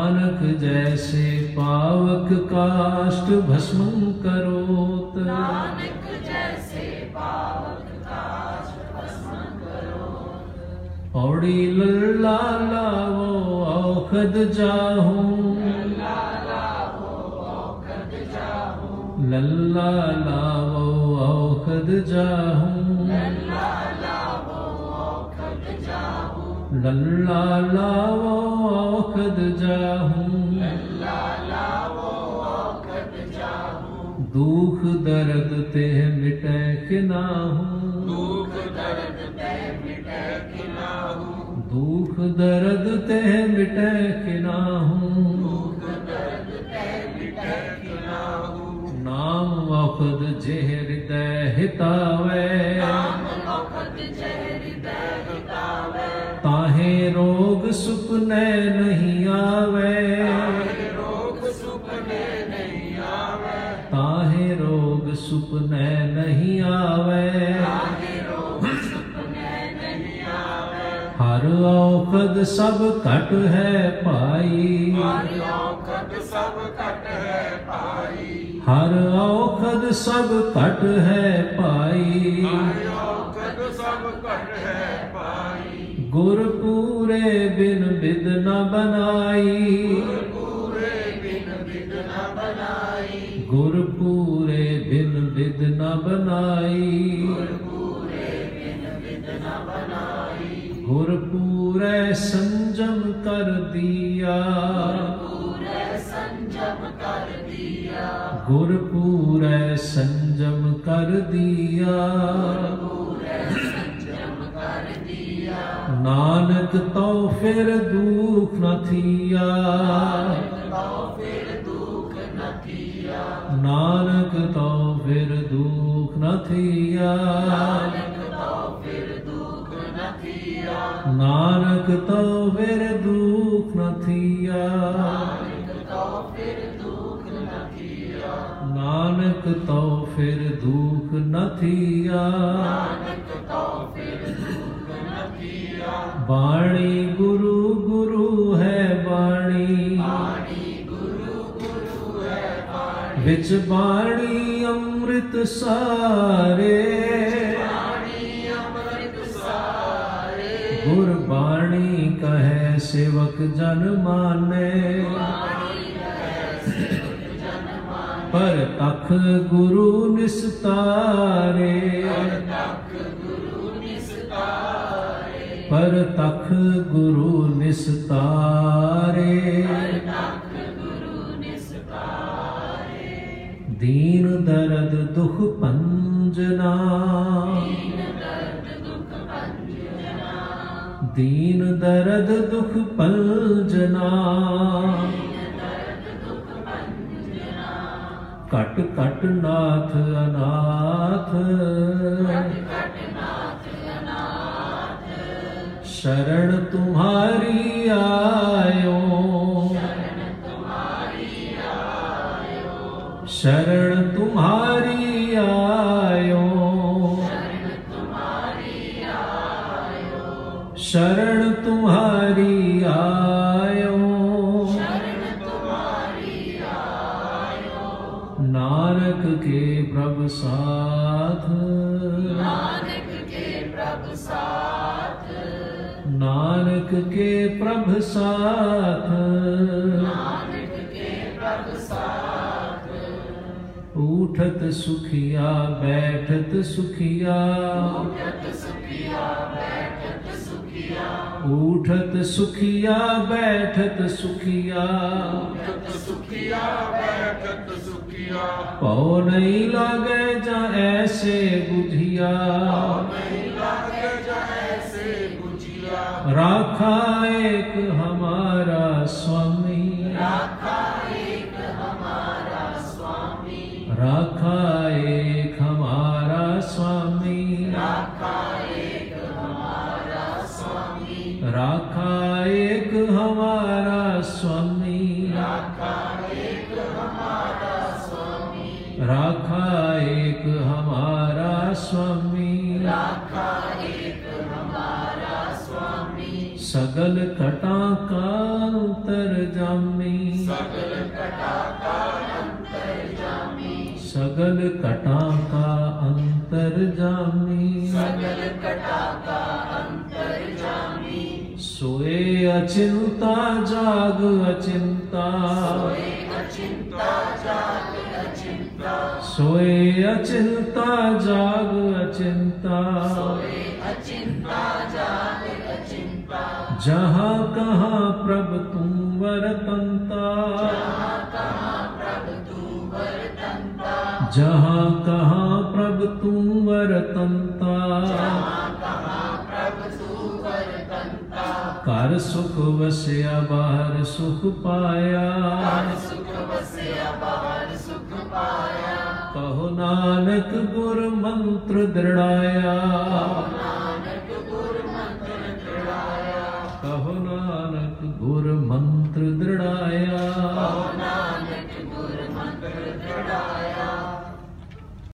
नानक जैसे पावक काष्ट भस्म करोत। नानक जैसे पावक काष्ट औड़ी लल्ला लावो औखद जाहू। लल्ला लावो औखद जाहू। ਨਾਨਕ ਜੈਸੇ ਪਾਵਕ ਕਾਸ਼ਟ ਭਸਮੰ ਕਰੋਤ ਔੜੀ ਲੱਲਾ ਲਾਵੋ ਔਖਦ ਜਾਹੂੰ ਲੱਲਾ ਲਾਵੋ ਔਖਦ ਜਾਹੂੰ ਲੱਲਾ ਲਾਵੋ ਔਖਦ ਜਾਹੂੰ ਦੁਖ ਦਰਦ ਤੇ ਮਿਟੈ ਕਿਨਾਹੂ ਦੁਖ ਦਰਦ ਤੇ ਮਿਟੈ ਕਿਨਾਹੂ ਦੁਖ ਦਰਦ ਤੇ ਮਿਟੈ ਕਿਨਾਹੂ ਕਿਨਾਹੂ ਨਾਮ ਔਖਦ ਜਿਹ ਹਿਰਦੈ ਹਿਤਾਵੈ ਤਾਹੇ ਰੋਗ ਸੁਪਨੇ ਨਹੀਂ ਆਵੇ। ਰੋਗ ਸੁਪਨੇ ਨਹੀਂ ਆਵੇ ਤਾਹੇ ਰੋਗ ਸੁਪਨੇ ਨਹੀਂ ਆਵੇ। ਹਰ ਔਖਦ ਸਭ ਘਟ ਹੈ ਭਾਈ ਔਖਦ ਸਭ ਘਟ ਹੈ ਭਾਈ। ਹਰ ਔਖਦ ਸਭ ਘਟ ਹੈ ਭਾਈ। ਭਾਈ ਗੁਰ ਪੂਰੇ ਬਿਨ ਬਿਦ ਨ ਬਣਾਈ ਪੂਰੇ ਬਿਨ ਬਿਦ ਨ ਬਣਾਈ ਗੁਰ ਪੂਰੇ ਬਿਨ ਬਿਦ ਨ ਬਣਾਈ ਗੁਰ ਪੂਰੇ ਸੰਜਮ ਕਰ ਦਿਆ। ਗੁਰ ਪੂਰੇ ਸੰਜਮ ਕਰ ਦਿਆ। ਨਾਨਕ ਤੋਂ ਫਿਰ ਦੁਖ ਨ ਥੀਆ ਨਾਨਕ ਤੋਂ ਫਿਰ ਦੁਖ ਨ ਥੀਆ ਨਾਨਕ ਤੋਂ ਫਿਰ ਦੁਖ ਨ ਥੀਆ। ਨਾਨਕ ਤੋਂ ਫਿਰ ਦੁਖ ਨ ਥੀਆ। ਬਾਣੀ ਗੁਰੂ ਗੁਰੂ ਹੈ ਬਾਣੀ। ਵਿੱਚ ਬਾਣੀ ਅੰਮ੍ਰਿਤ ਸਾਰੇ। ਗੁਰ ਬਾਣੀ ਕਹੈ ਸੇਵਕ ਜਨ ਮਾਨੇ। ਪਰ ਤਖ ਗੁਰੂ ਨਿਸਤਾਰੇ। ਪਰ ਤਖ ਗੁਰੂ ਨਿਸਤਾਰੇ। ਦੀਨ ਦਰਦ ਦੁਖ ਪੰਜਨਾ। ਦੀਨ ਦਰਦ ਦੁਖ ਪੰਜਨਾ। ਘਟ ਘਟ ਨਾਥ ਅਨਾਥ। ਘਟ ਘਟ ਨਾਥ ਅਨਾਥ। ਸ਼ਰਣ ਤੁਮਾਰੀ ਆਇਓ। ਸ਼ਰਣ ਤੁਮਾਰੀ ਆਇਓ। ਸ਼ਰਣ ਤੁਮਾਰੀ ਆਇਓ। ਸ਼ਰਣ ਤੁਮਾਰੀ ਆਇਓ। ਸ਼ਰਣ ਤੁਮਾਰੀ ਆਇਓ ਸਾਥ। ਨਾਨਕ ਕੇ ਪ੍ਰਭ ਸਾਥ। ਨਾਨਕ ਕੇ ਪ੍ਰਭ ਸਾਥ। ਨਾਨਕ ਕੇ ਪ੍ਰਭ ਸਾਥ। ਉਠਤ ਸੁਖਿਆ ਬੈਠਤ ਸੁਖਿਆ। ਉਠਤ ਸੁਖਿਆ ਬੈਠਤ ਸੁਖਿਆ। ਉਠਤ ਸੁਖਿਆ ਬੈਠਤ ਸੁਖਿਆ। ਉਠਤ ਸੁਖਿਆ ਬੈਠਤ ਸੁਖਿਆ। पौ नहीं लागे जा ऐसे बुझिया राखा एक हमारा स्वामी राखा एक हमारा स्वामी राखा एक हमारा स्वामी सगल कटा का अंतर जामी सगल कटा का अंतर जामी सगल कटा का अंतर जामी सगल कटा का अंतर जामी सोए अचिंता जाग अचिंता सोए अचिंता जाग सोए अचिंता जाग अचिंता। जहाँ कहाँ प्रभ तुम वरतंता। जहाँ कहाँ प्रभ तुम वरतंता। कर सुख बसया बाहर सुख पाया। ਪਾਇਆ ਕਹੋ ਨਾਨਕ ਗੁਰ ਮੰਤਰ ਦ੍ਰਿੜਾਇਆ।